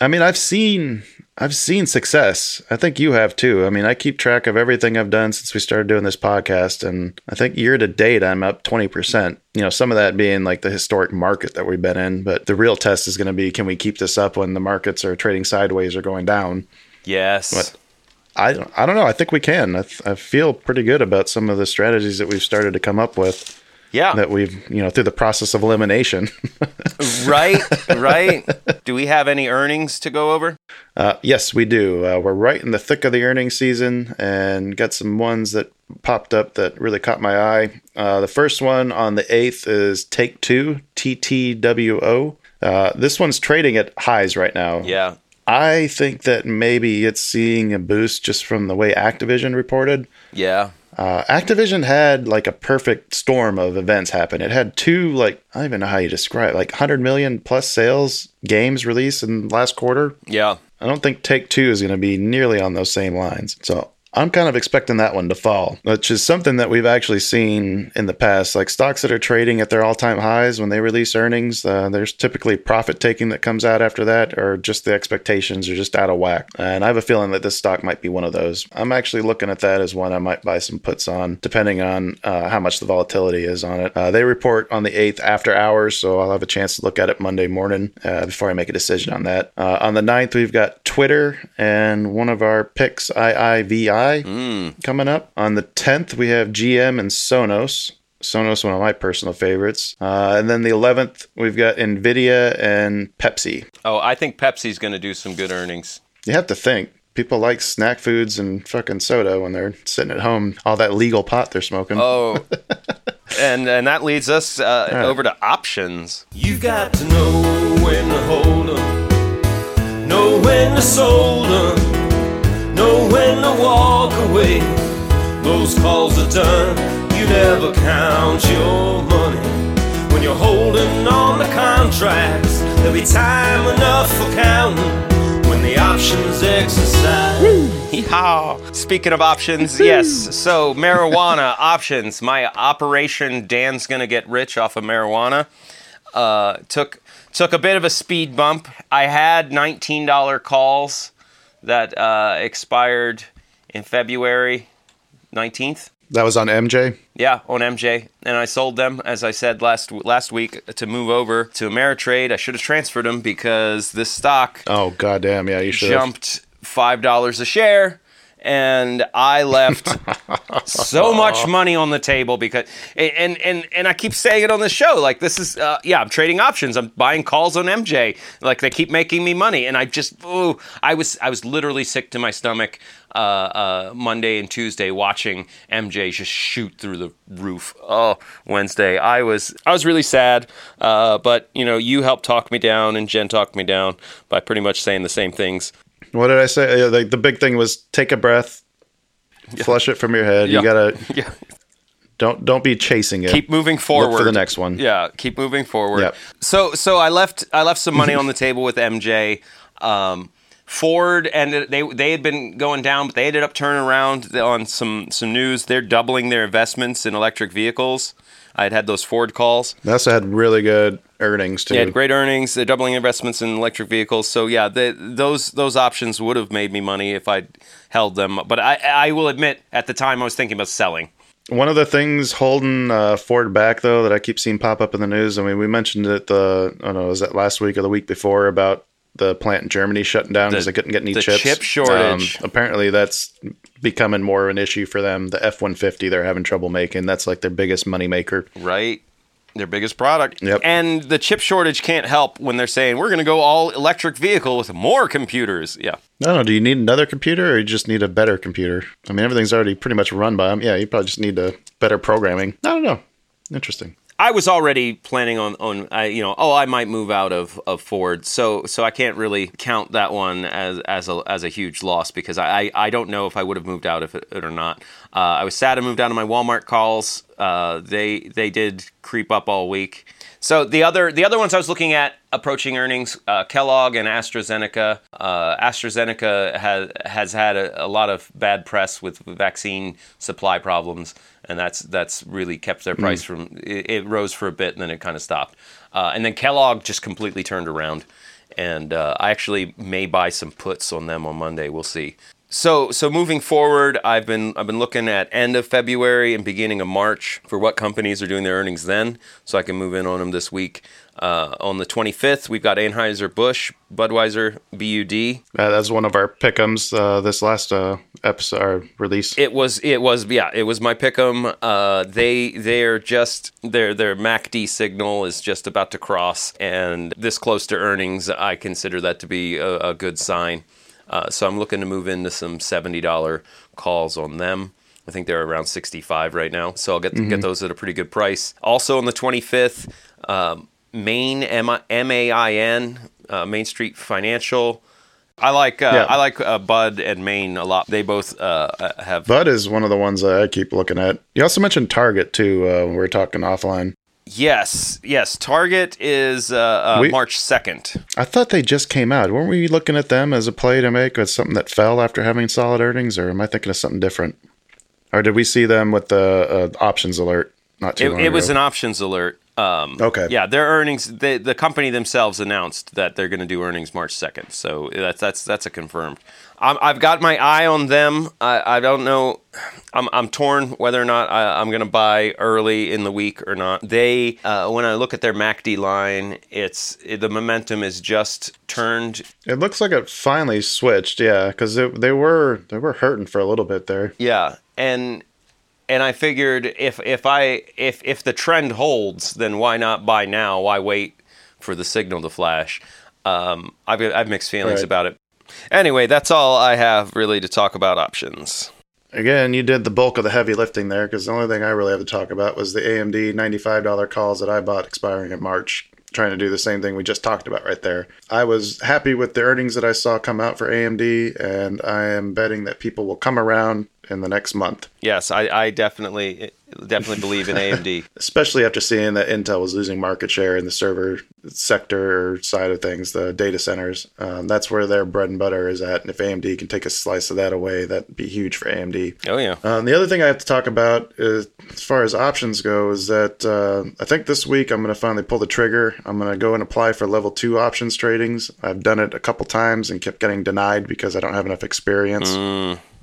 I mean, I've seen I've seen success. I think you have too. I mean, I keep track of everything I've done since we started doing this podcast, and I think year to date I'm up twenty percent. You know, some of that being like the historic market that we've been in, but the real test is going to be can we keep this up when the markets are trading sideways or going down? Yes. What? I don't, I don't know. I think we can. I, th- I feel pretty good about some of the strategies that we've started to come up with Yeah. that we've, you know, through the process of elimination. right. Right. Do we have any earnings to go over? uh, yes, we do. Uh, we're right in the thick of the earnings season and got some ones that popped up that really caught my eye. Uh, the first one on the 8th is Take Two, TTWO. Uh, this one's trading at highs right now. Yeah. I think that maybe it's seeing a boost just from the way Activision reported. Yeah. Uh, Activision had like a perfect storm of events happen. It had two, like, I don't even know how you describe it, like 100 million plus sales games released in last quarter. Yeah. I don't think Take Two is going to be nearly on those same lines. So I'm kind of expecting that one to fall, which is something that we've actually seen in the past. Like stocks that are trading at their all time highs when they release earnings, uh, there's typically profit taking that comes out after that, or just the expectations are just out of whack. And I have a feeling that this stock might be one of those. I'm actually looking at that as one I might buy some puts on, depending on uh, how much the volatility is on it. Uh, they report on the 8th after hours, so I'll have a chance to look at it Monday morning uh, before I make a decision on that. Uh, on the 9th, we've got Twitter and one of our picks, IIVI, coming up. On the 10th, we have GM and Sonos. Sonos, one of my personal favorites. Uh, and then the 11th, we've got Nvidia and Pepsi. Oh, I think Pepsi's going to do some good earnings. You have to think. People like snack foods and fucking soda when they're sitting at home. All that legal pot they're smoking. Oh. and and that leads us uh, over to options. You got to know when to hold 'em know when to sold 'em, know when to walk away. Those calls are done, you never count your money. When you're holding on to contracts, there'll be time enough for counting when the options exercise. Yeehaw. Speaking of options, yes. So marijuana options. My operation Dan's gonna get rich off of marijuana. Uh, took took a bit of a speed bump. I had nineteen dollar calls that uh, expired in February nineteenth. That was on MJ. Yeah, on MJ, and I sold them as I said last last week to move over to Ameritrade. I should have transferred them because this stock Oh goddamn, yeah, you should. jumped five dollars a share and i left so much money on the table because and and and i keep saying it on the show like this is uh, yeah i'm trading options i'm buying calls on mj like they keep making me money and i just ooh, i was i was literally sick to my stomach uh, uh, Monday and Tuesday watching MJ just shoot through the roof. Oh, Wednesday, I was I was really sad, uh, but you know you helped talk me down and Jen talked me down by pretty much saying the same things. What did I say? Uh, The, the big thing was take a breath, flush it from your head. Yeah. You gotta Yeah, don't don't be chasing it. keep moving forward Look for the next one. Yeah, keep moving forward. Yep. So so I left I left some money on the table with MJ. Um, Ford and they they had been going down, but they ended up turning around on some some news. They're doubling their investments in electric vehicles. I had had those Ford calls. They also had really good earnings too. They had great earnings. They're doubling investments in electric vehicles. So yeah, they, those those options would have made me money if I held them. But I I will admit at the time I was thinking about selling. One of the things holding uh, Ford back, though, that I keep seeing pop up in the news. I mean, we mentioned it the I don't know, was that last week or the week before about the plant in Germany shutting down because The- they couldn't get any the chips. chip shortage. Um, apparently, that's becoming more of an issue for them. The F one fifty, they're having trouble making. That's like their biggest moneymaker. right? Their biggest product. Yep. And the chip shortage can't help when they're saying we're going to go all electric vehicle with more computers. Yeah. I don't know. Do you need another computer, or you just need a better computer? I mean, everything's already pretty much run by them. Yeah, you probably just need a better programming. I don't know. Interesting. I was already planning on on I, you know oh I might move out of, of Ford so so I can't really count that one as as a as a huge loss because I I, I don't know if I would have moved out if it, or not. Uh, I was sad I moved out of my Walmart calls. Uh, they they did creep up all week. So the other the other ones I was looking at approaching earnings, uh, Kellogg and AstraZeneca. Uh, AstraZeneca has has had a, a lot of bad press with vaccine supply problems, and that's that's really kept their price from. It, it rose for a bit and then it kind of stopped, uh, and then Kellogg just completely turned around. And uh, I actually may buy some puts on them on Monday. We'll see. So so moving forward, I've been I've been looking at end of February and beginning of March for what companies are doing their earnings then, so I can move in on them this week. Uh, on the 25th, we've got Anheuser Busch, Budweiser, BUD. Uh, that's one of our pickums. Uh, this last uh, episode release. It was it was yeah it was my pickum. Uh, they they're just their their MACD signal is just about to cross, and this close to earnings, I consider that to be a, a good sign. Uh, so I'm looking to move into some seventy dollar calls on them. I think they're around sixty five right now, so I'll get get those at a pretty good price. Also on the twenty fifth, um, Main M A I N uh, Main Street Financial. I like uh, Yeah. I like uh, Bud and Main a lot. They both uh, uh, have Bud is one of the ones that I keep looking at. You also mentioned Target too. Uh, when we were talking offline. Yes, yes. Target is uh, uh, We- March second. I thought they just came out. Weren't we looking at them as a play to make with something that fell after having solid earnings, or am I thinking of something different? Or did we see them with the uh, options alert not too It, long it was ago? an options alert. Um, Okay. Yeah, their earnings. The the company themselves announced that they're going to do earnings March second. So that's that's that's a confirmed. I'm, I've got my eye on them. I, I don't know. I'm, I'm torn whether or not I, I'm going to buy early in the week or not. They uh, when I look at their MACD line, it's it, the momentum is just turned It looks like it finally switched. Yeah, because they were they were hurting for a little bit there. Yeah, and and I figured if if I if if the trend holds, then why not buy now? Why wait for the signal to flash? Um, I've I've mixed feelings Right. about it. Anyway, that's all I have really to talk about options. Again, you did the bulk of the heavy lifting there because the only thing I really have to talk about was the AMD $95 calls that I bought expiring in March. trying to do the same thing we just talked about right there. I was happy with the earnings that I saw come out for AMD, and I am betting that people will come around in the next month, Yes, I, I definitely definitely believe in AMD. especially after seeing that Intel was losing market share in the server sector side of things, the data centers. Um, that's where their bread and butter is at. And if AMD can take a slice of that away, that'd be huge for AMD. Oh yeah. Um, the other thing I have to talk about, is, as far as options go, is that uh, I think this week I'm going to finally pull the trigger. I'm going to go and apply for level two options tradings. I've done it a couple times and kept getting denied because I don't have enough experience.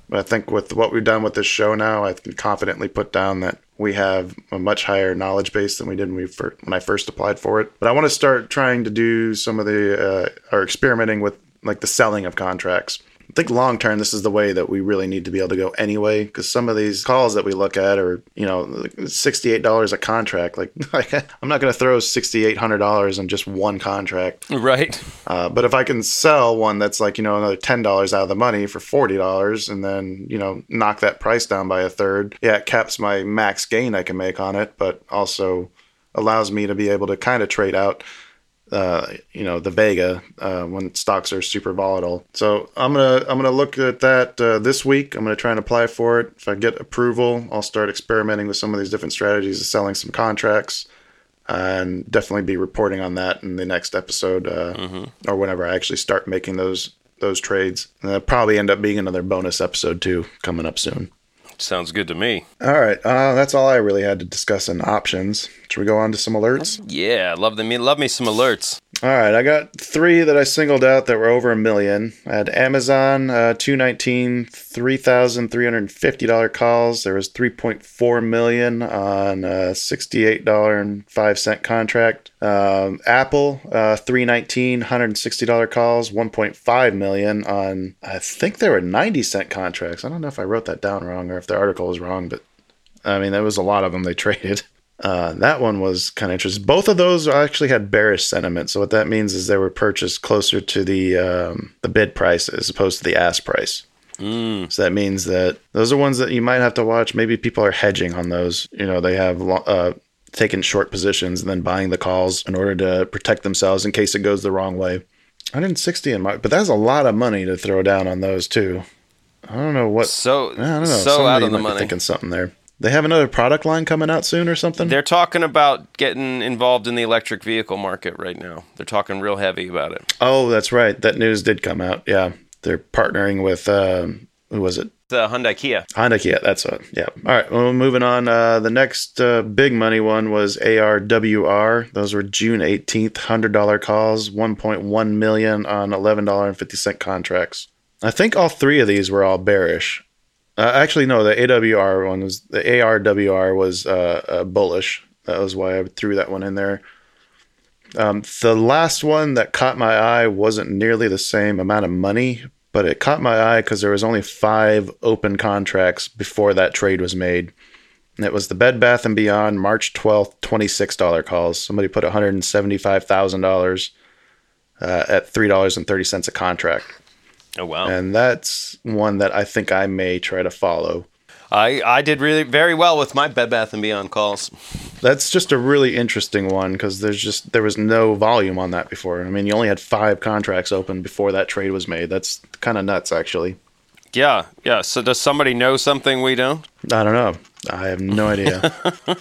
But I think with what we've done with this show now, I can confidently put down that we have a much higher knowledge base than we did when, we fir- when I first applied for it. But I want to start trying to do some of the, uh, or experimenting with like the selling of contracts. I think long term, this is the way that we really need to be able to go anyway. Because some of these calls that we look at are, you know, sixty-eight dollars a contract. Like, I'm not going to throw sixty-eight hundred dollars on just one contract. Right. Uh, but if I can sell one that's like, you know, another ten dollars out of the money for forty dollars, and then you know knock that price down by a third, yeah, it caps my max gain I can make on it, but also allows me to be able to kind of trade out uh, you know the Vega uh, when stocks are super volatile. So I'm gonna I'm gonna look at that uh, this week. I'm gonna try and apply for it. If I get approval, I'll start experimenting with some of these different strategies of selling some contracts, and definitely be reporting on that in the next episode uh, or whenever I actually start making those those trades. And that'll probably end up being another bonus episode too coming up soon. Sounds good to me. All right, uh, that's all I really had to discuss in options. Should we go on to some alerts? Yeah, love the me love me some alerts. All right, I got three that I singled out that were over a million. I had Amazon, uh, 219, $3,350 calls. There was 3.4 million on a $68.05 contract. Um, Apple, uh, 319, $160 calls, 1.5 million on, I think there were 90 cent contracts. I don't know if I wrote that down wrong or if the article was wrong, but I mean, there was a lot of them they traded. Uh, that one was kind of interesting. Both of those actually had bearish sentiment. So what that means is they were purchased closer to the um, the bid price as opposed to the ask price. So that means that those are ones that you might have to watch. Maybe people are hedging on those. You know, they have uh, taken short positions and then buying the calls in order to protect themselves in case it goes the wrong way. 160 in my, but that's a lot of money to throw down on those too. I don't know what. So I don't know. so Somebody out of the money. Thinking something there. They have another product line coming out soon or something. They're talking about getting involved in the electric vehicle market right now. They're talking real heavy about it. Oh, that's right. That news did come out. Yeah, they're partnering with um, who was it? The Hyundai Kia. Honda Kia. That's what. Yeah. All right. Well, moving on. Uh, the next uh, big money one was ARWR. Those were June eighteenth, hundred dollar calls, one point one million on eleven dollar and fifty cent contracts. I think all three of these were all bearish. Uh, actually, no. The AWR one was the ARWR was uh, uh, bullish. That was why I threw that one in there. Um, the last one that caught my eye wasn't nearly the same amount of money, but it caught my eye because there was only five open contracts before that trade was made. And it was the Bed Bath and Beyond March twelfth, twenty six dollar calls. Somebody put one hundred and seventy five thousand uh, dollars at three dollars and thirty cents a contract, Oh wow. and that's one that I think I may try to follow. I I did really very well with my Bed Bath and Beyond calls. That's just a really interesting one because there's just there was no volume on that before. I mean, you only had five contracts open before that trade was made. That's kind of nuts, actually. Yeah, yeah. So does somebody know something we don't? I don't know. I have no idea.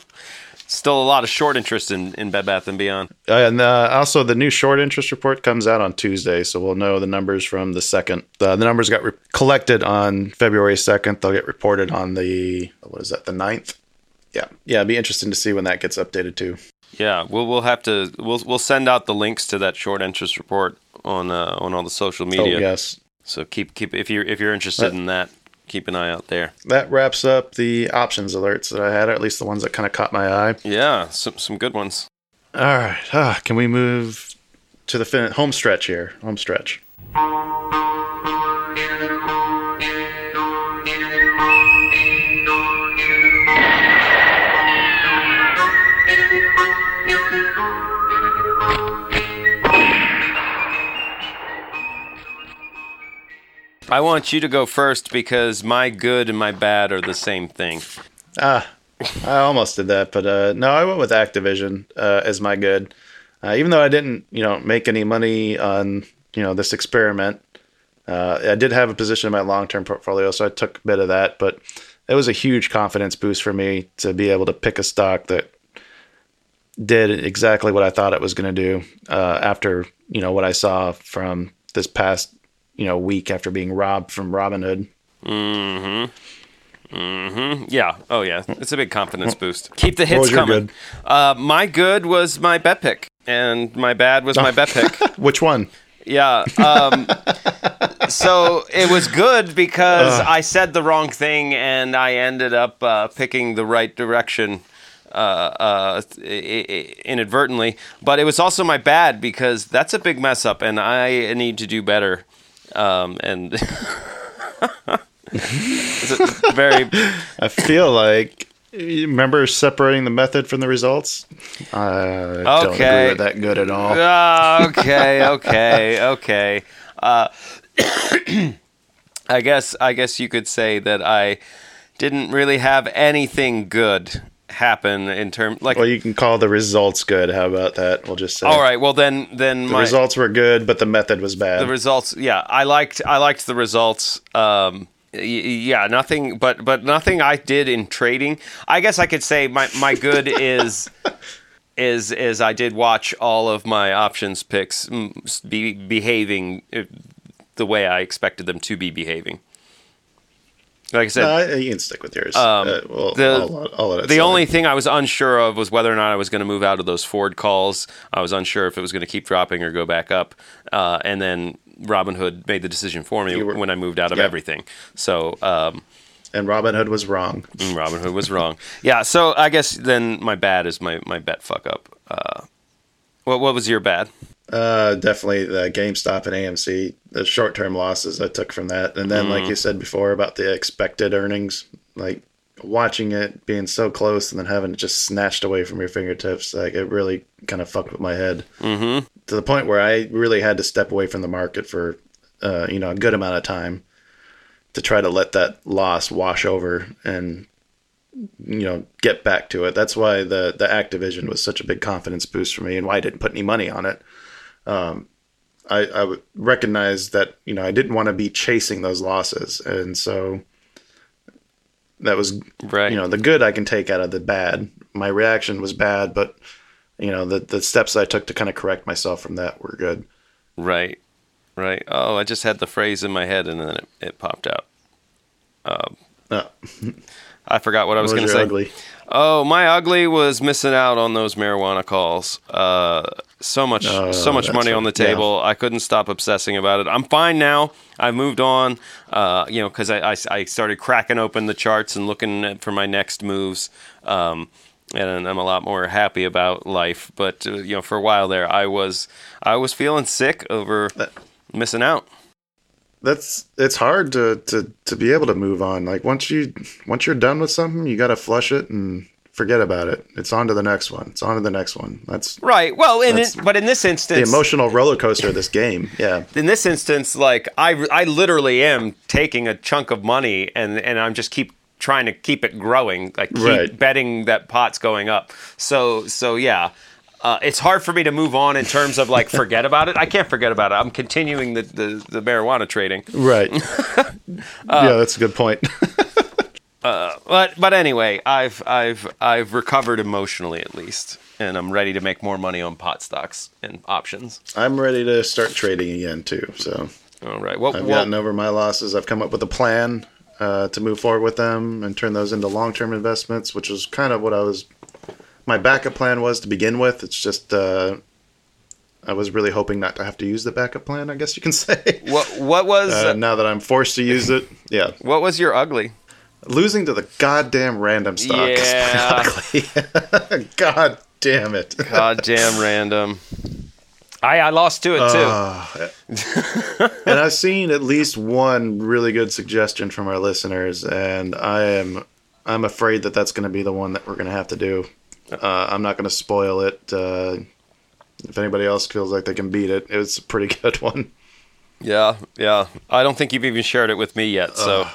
Still a lot of short interest in, in Bed Bath and Beyond. Uh, and uh, also, the new short interest report comes out on Tuesday, so we'll know the numbers from the second. Uh, the numbers got re- collected on February second. They'll get reported on the what is that? The 9th? Yeah, yeah. It'd be interesting to see when that gets updated too. Yeah, we'll we'll have to we'll we'll send out the links to that short interest report on uh, on all the social media. Oh yes. So keep keep if you're if you're interested in that, keep an eye out there. That wraps up the options alerts that I had, or at least the ones that kind of caught my eye. Yeah, some some good ones. All right. Ah, can we move to the fin- home stretch here? Home stretch. I want you to go first because my good and my bad are the same thing. Ah, I almost did that, but uh, no, I went with Activision uh, as my good. Uh, even though I didn't, you know, make any money on, you know, this experiment, uh, I did have a position in my long-term portfolio, so I took a bit of that. But it was a huge confidence boost for me to be able to pick a stock that did exactly what I thought it was going to do. Uh, after you know what I saw from this past, you know, week after being robbed from Robinhood. Mm hmm. Mm hmm. Yeah. Oh, yeah. It's a big confidence boost. Keep the hits coming. good? Uh, my good was my bet pick, and my bad was my bet pick. Which one? Yeah. Um, so it was good because I said the wrong thing, and I ended up uh, picking the right direction. Uh, uh, inadvertently, but it was also my bad because that's a big mess up, and I need to do better. Um, and it's a very I feel like you remember separating the method from the results. I don't Okay. that good at all. Ah, okay, okay, okay. Uh, I guess I guess you could say that I didn't really have anything good happen in terms like. Well, you can call the results good. How about that? We'll just say. all right, well then then The my results were good, but the method was bad. the results. Yeah, I liked I liked the results. Um, yeah, nothing, but but nothing I did in trading. I guess I could say my my good is. Is is I did watch all of my options picks mm, be behaving uh, the way I expected them to be behaving. Like I said, you can stick with yours. Uh, well, Um, the I'll, I'll the only thing I was unsure of was whether or not I was going to move out of those Ford calls. I was unsure if it was going to keep dropping or go back up. Uh, and then Robinhood made the decision for me were- when I moved out of Yeah. everything. So um, and Robinhood was wrong. Robinhood was wrong. Yeah. So I guess then my bad is my, my bet fuck up. Uh, what what was your bad? Uh, definitely the GameStop and AMC, the short term losses I took from that. And then, Mm. like you said before about the expected earnings, like watching it being so close and then having it just snatched away from your fingertips, like it really kind of fucked with my head. Mm-hmm. To the point where I really had to step away from the market for, uh, you know, a good amount of time to try to let that loss wash over and you know get back to it. That's why the the Activision was such a big confidence boost for me, and why I didn't put any money on it. Um, I I would recognize that you know I didn't want to be chasing those losses, and so that was Right. you know the good I can take out of the bad. My reaction was bad, but you know the the steps I took to kind of correct myself from that were good. Right. Right. Oh, I just had the phrase in my head and then it, it popped out. Uh, I forgot what I was what going to say. ugly? Oh, my ugly was missing out on those marijuana calls. Uh, so much, Oh, so much money on the right. Yeah. table. I couldn't stop obsessing about it. I'm fine now. I've moved on. Uh, you know, because I, I, I started cracking open the charts and looking for my next moves. Um, and I'm a lot more happy about life. But uh, you know, for a while there, I was, I was feeling sick over missing out. That's it's hard to, to to be able to move on. Like once you once you're done with something, you got to flush it and forget about it. It's on to the next one. It's on to the next one. That's Right. Well, in it, but in this instance, the emotional roller coaster of this game. Yeah. in this instance, like I, I literally am taking a chunk of money and and I'm just keep trying to keep it growing, like keep Right. betting that pot's going up. So so yeah. Uh, it's hard for me to move on in terms of like forget about it. I can't forget about it. I'm continuing the, the, the marijuana trading. Right. yeah, that's a good point. But but anyway, I've I've I've recovered emotionally at least, and I'm ready to make more money on pot stocks and options. I'm ready to start trading again too. So All right. Well, I've well gotten over my losses. I've come up with a plan uh, to move forward with them and turn those into long-term investments, which is kind of what I was. My backup plan was to begin with. It's just uh, I was really hoping not to have to use the backup plan. I guess you can say. what what was Uh, now that I'm forced to use it, yeah, what was your ugly? losing to the goddamn random stock Yeah. ugly. God damn it. Goddamn random. I I lost to it too. Uh, and I've seen at least one really good suggestion from our listeners, and I am I'm afraid that that's going to be the one that we're going to have to do. Uh, I'm not going to spoil it. Uh, if anybody else feels like they can beat it, it's a pretty good one. yeah, yeah. I don't think you've even shared it with me yet, so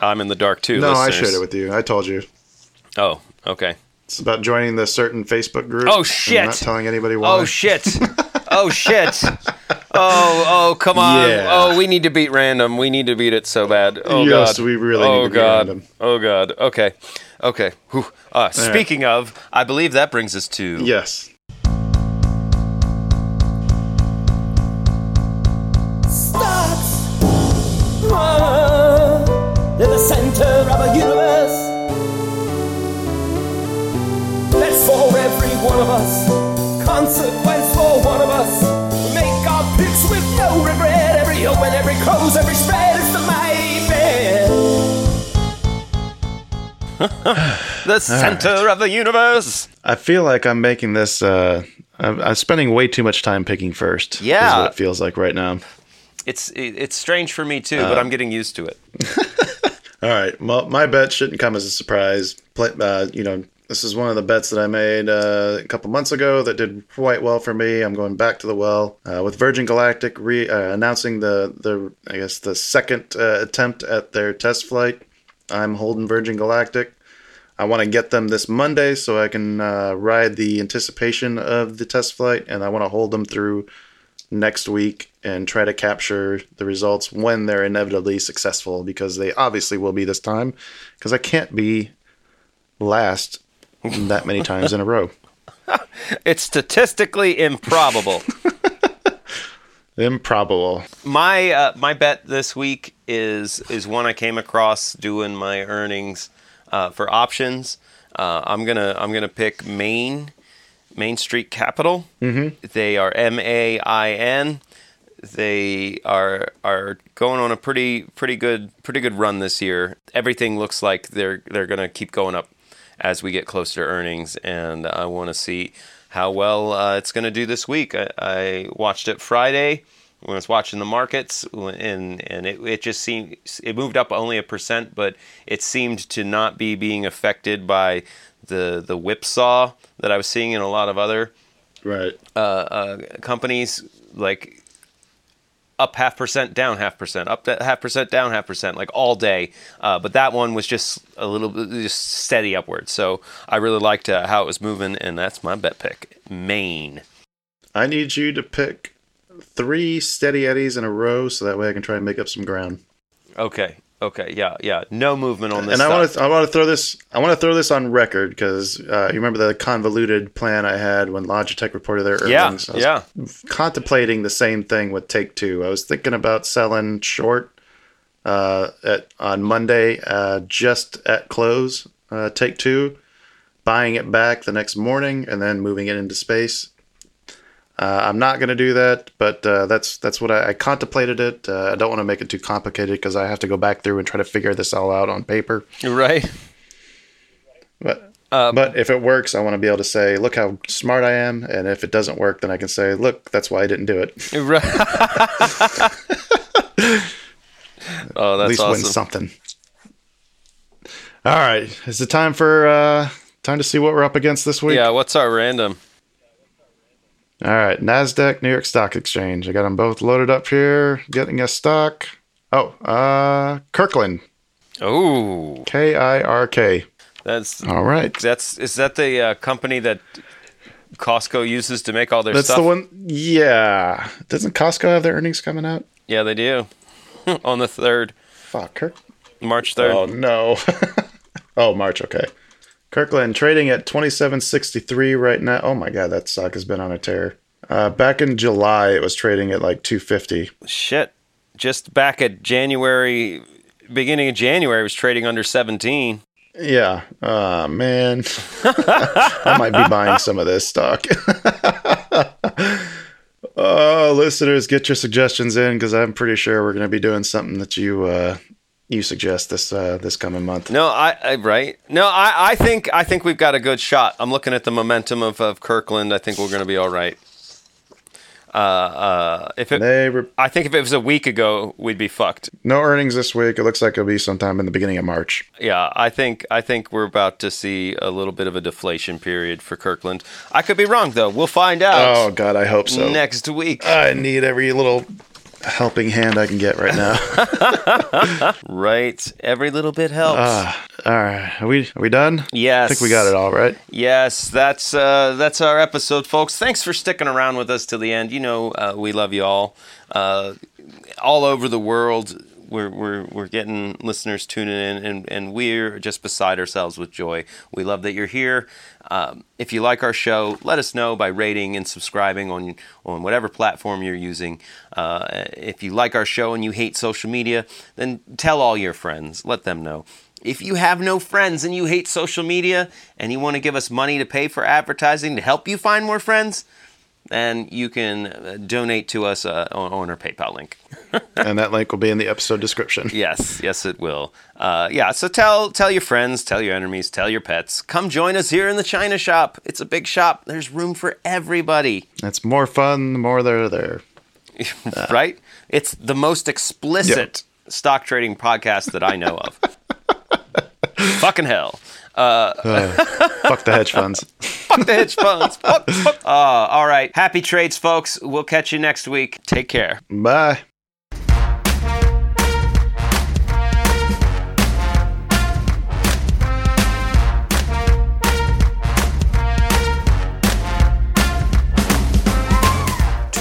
I'm in the dark too. no, I shared it with you. I told you. Oh, okay. It's about joining the certain Facebook group. Oh, and shit. Not telling anybody why. Oh shit! Oh shit! Oh oh come on! Yeah. Oh, we need to beat random. We need to beat it so bad. Oh Yes, god. we really oh need to beat god. random. Oh god. Okay. Okay. Uh, speaking of, I believe that brings us to Yes. starts in the center of a universe. That's for every one of us. Consequence for one of us. Make with no regret. Every open, every close, every spread is the my bed. the center of the universe. I feel like I'm making this. Uh, I'm, I'm spending way too much time picking first. Is Yeah. what it feels like right now. It's it's strange for me too, Uh. but I'm getting used to it. All right. Well, my bet shouldn't come as a surprise. Play, uh, you know, this is one of the bets that I made uh, a couple months ago that did quite well for me. I'm going back to the well uh, with Virgin Galactic re- uh, announcing the the I guess the second uh, attempt at their test flight. I'm holding Virgin Galactic. I want to get them this Monday so I can uh, ride the anticipation of the test flight, and I want to hold them through next week and try to capture the results when they're inevitably successful because they obviously will be this time because I can't be last that many times in a row. It's statistically improbable. Improbable. my uh, my bet this week is is one I came across doing my earnings uh, for options. Uh, I'm gonna I'm gonna pick Main Main Street Capital. Mm-hmm. They are M A I N. They are are going on a pretty pretty good pretty good run this year. Everything looks like they're they're gonna keep going up as we get closer to earnings, and I want to see how well uh, it's going to do this week. I, I watched it Friday when I was watching the markets, and and it, it just seemed it moved up only a percent, but it seemed to not be being affected by the the whipsaw that I was seeing in a lot of other Right. uh, uh, companies like up half percent, down half percent, up half percent, down half percent, like all day. Uh, but that one was just a little bit just steady upward. So I really liked uh, how it was moving, and that's my bet pick. Main. I need you to pick three steady eddies in a row so that way I can try and make up some ground. Okay. Okay. Yeah. Yeah. No movement on this. and I want to I want to throw this I want to throw this on record because uh, you remember the convoluted plan I had when Logitech reported their earnings. Yeah. Yeah. contemplating the same thing with Take Two. I was thinking about selling short uh, at on Monday, uh, just at close. Uh, Take Two, buying it back the next morning, and then moving it into space. Uh, I'm not going to do that, but uh, that's that's what I, I contemplated it. Uh, I don't want to make it too complicated because I have to go back through and try to figure this all out on paper. Right. But Um, but if it works, I want to be able to say, "Look how smart I am," and if it doesn't work, then I can say, "Look, that's why I didn't do it." Right. oh, At that's least win something. All right, is it time for uh, time to see what we're up against this week? Yeah. What's our random? All right, Nasdaq, New York Stock Exchange. I got them both loaded up here. Getting a stock. Oh, uh, Kirkland, Oh, K I R K. that's All right, that's is that the uh, company that Costco uses to make all their that's stuff? the one. Yeah, doesn't Costco have their earnings coming out? Yeah, they do. On the third, Fuck, Kirk. March third. Oh no. oh, March. Okay. Kirkland trading at twenty seven sixty three right now. Oh my god, that stock has been on a tear. Uh, back in July, it was trading at like two fifty. Shit. Just back at January, beginning of January, it was trading under 17. Yeah. Oh man, I might be buying some of this stock. Oh, listeners, get your suggestions in because I'm pretty sure we're going to be doing something that you uh, you suggest this uh, this coming month. No, I, I right. No, I, I think I think we've got a good shot. I'm looking at the momentum of, of Kirkland. I think we're going to be all right. Uh, uh, if it, I think if it was a week ago, we'd be fucked. no earnings this week. It looks like it'll be sometime in the beginning of March. Yeah, I think I think we're about to see a little bit of a deflation period for Kirkland. I could be wrong though. We'll find out. Oh God, I hope so. next week. I need every little helping hand I can get right now. right, every little bit helps. Uh, All right, are we are we done? Yes. I think we got it all right. Yes, that's uh, that's our episode, folks. Thanks for sticking around with us till the end. You know, uh, we love you all, uh, all over the world. We're, we're, we're getting listeners tuning in, and, and we're just beside ourselves with joy. We love that you're here. Um, if you like our show, let us know by rating and subscribing on on whatever platform you're using. Uh, if you like our show and you hate social media, then tell all your friends. Let them know. If you have no friends and you hate social media and you want to give us money to pay for advertising to help you find more friends, then you can uh, donate to us uh, on, on our PayPal link. and that link will be in the episode description. Yes, yes, it will. Uh, yeah, so tell tell your friends, tell your enemies, tell your pets. Come join us here in the China shop. It's a big shop. There's room for everybody, It's more fun the more they're there. right? It's the most explicit stock trading podcast that I know of. Fucking hell. Fuck the hedge funds. Fuck the hedge funds. Fuck, fuck. Uh, all right. Happy trades, folks. We'll catch you next week. Take care. Bye.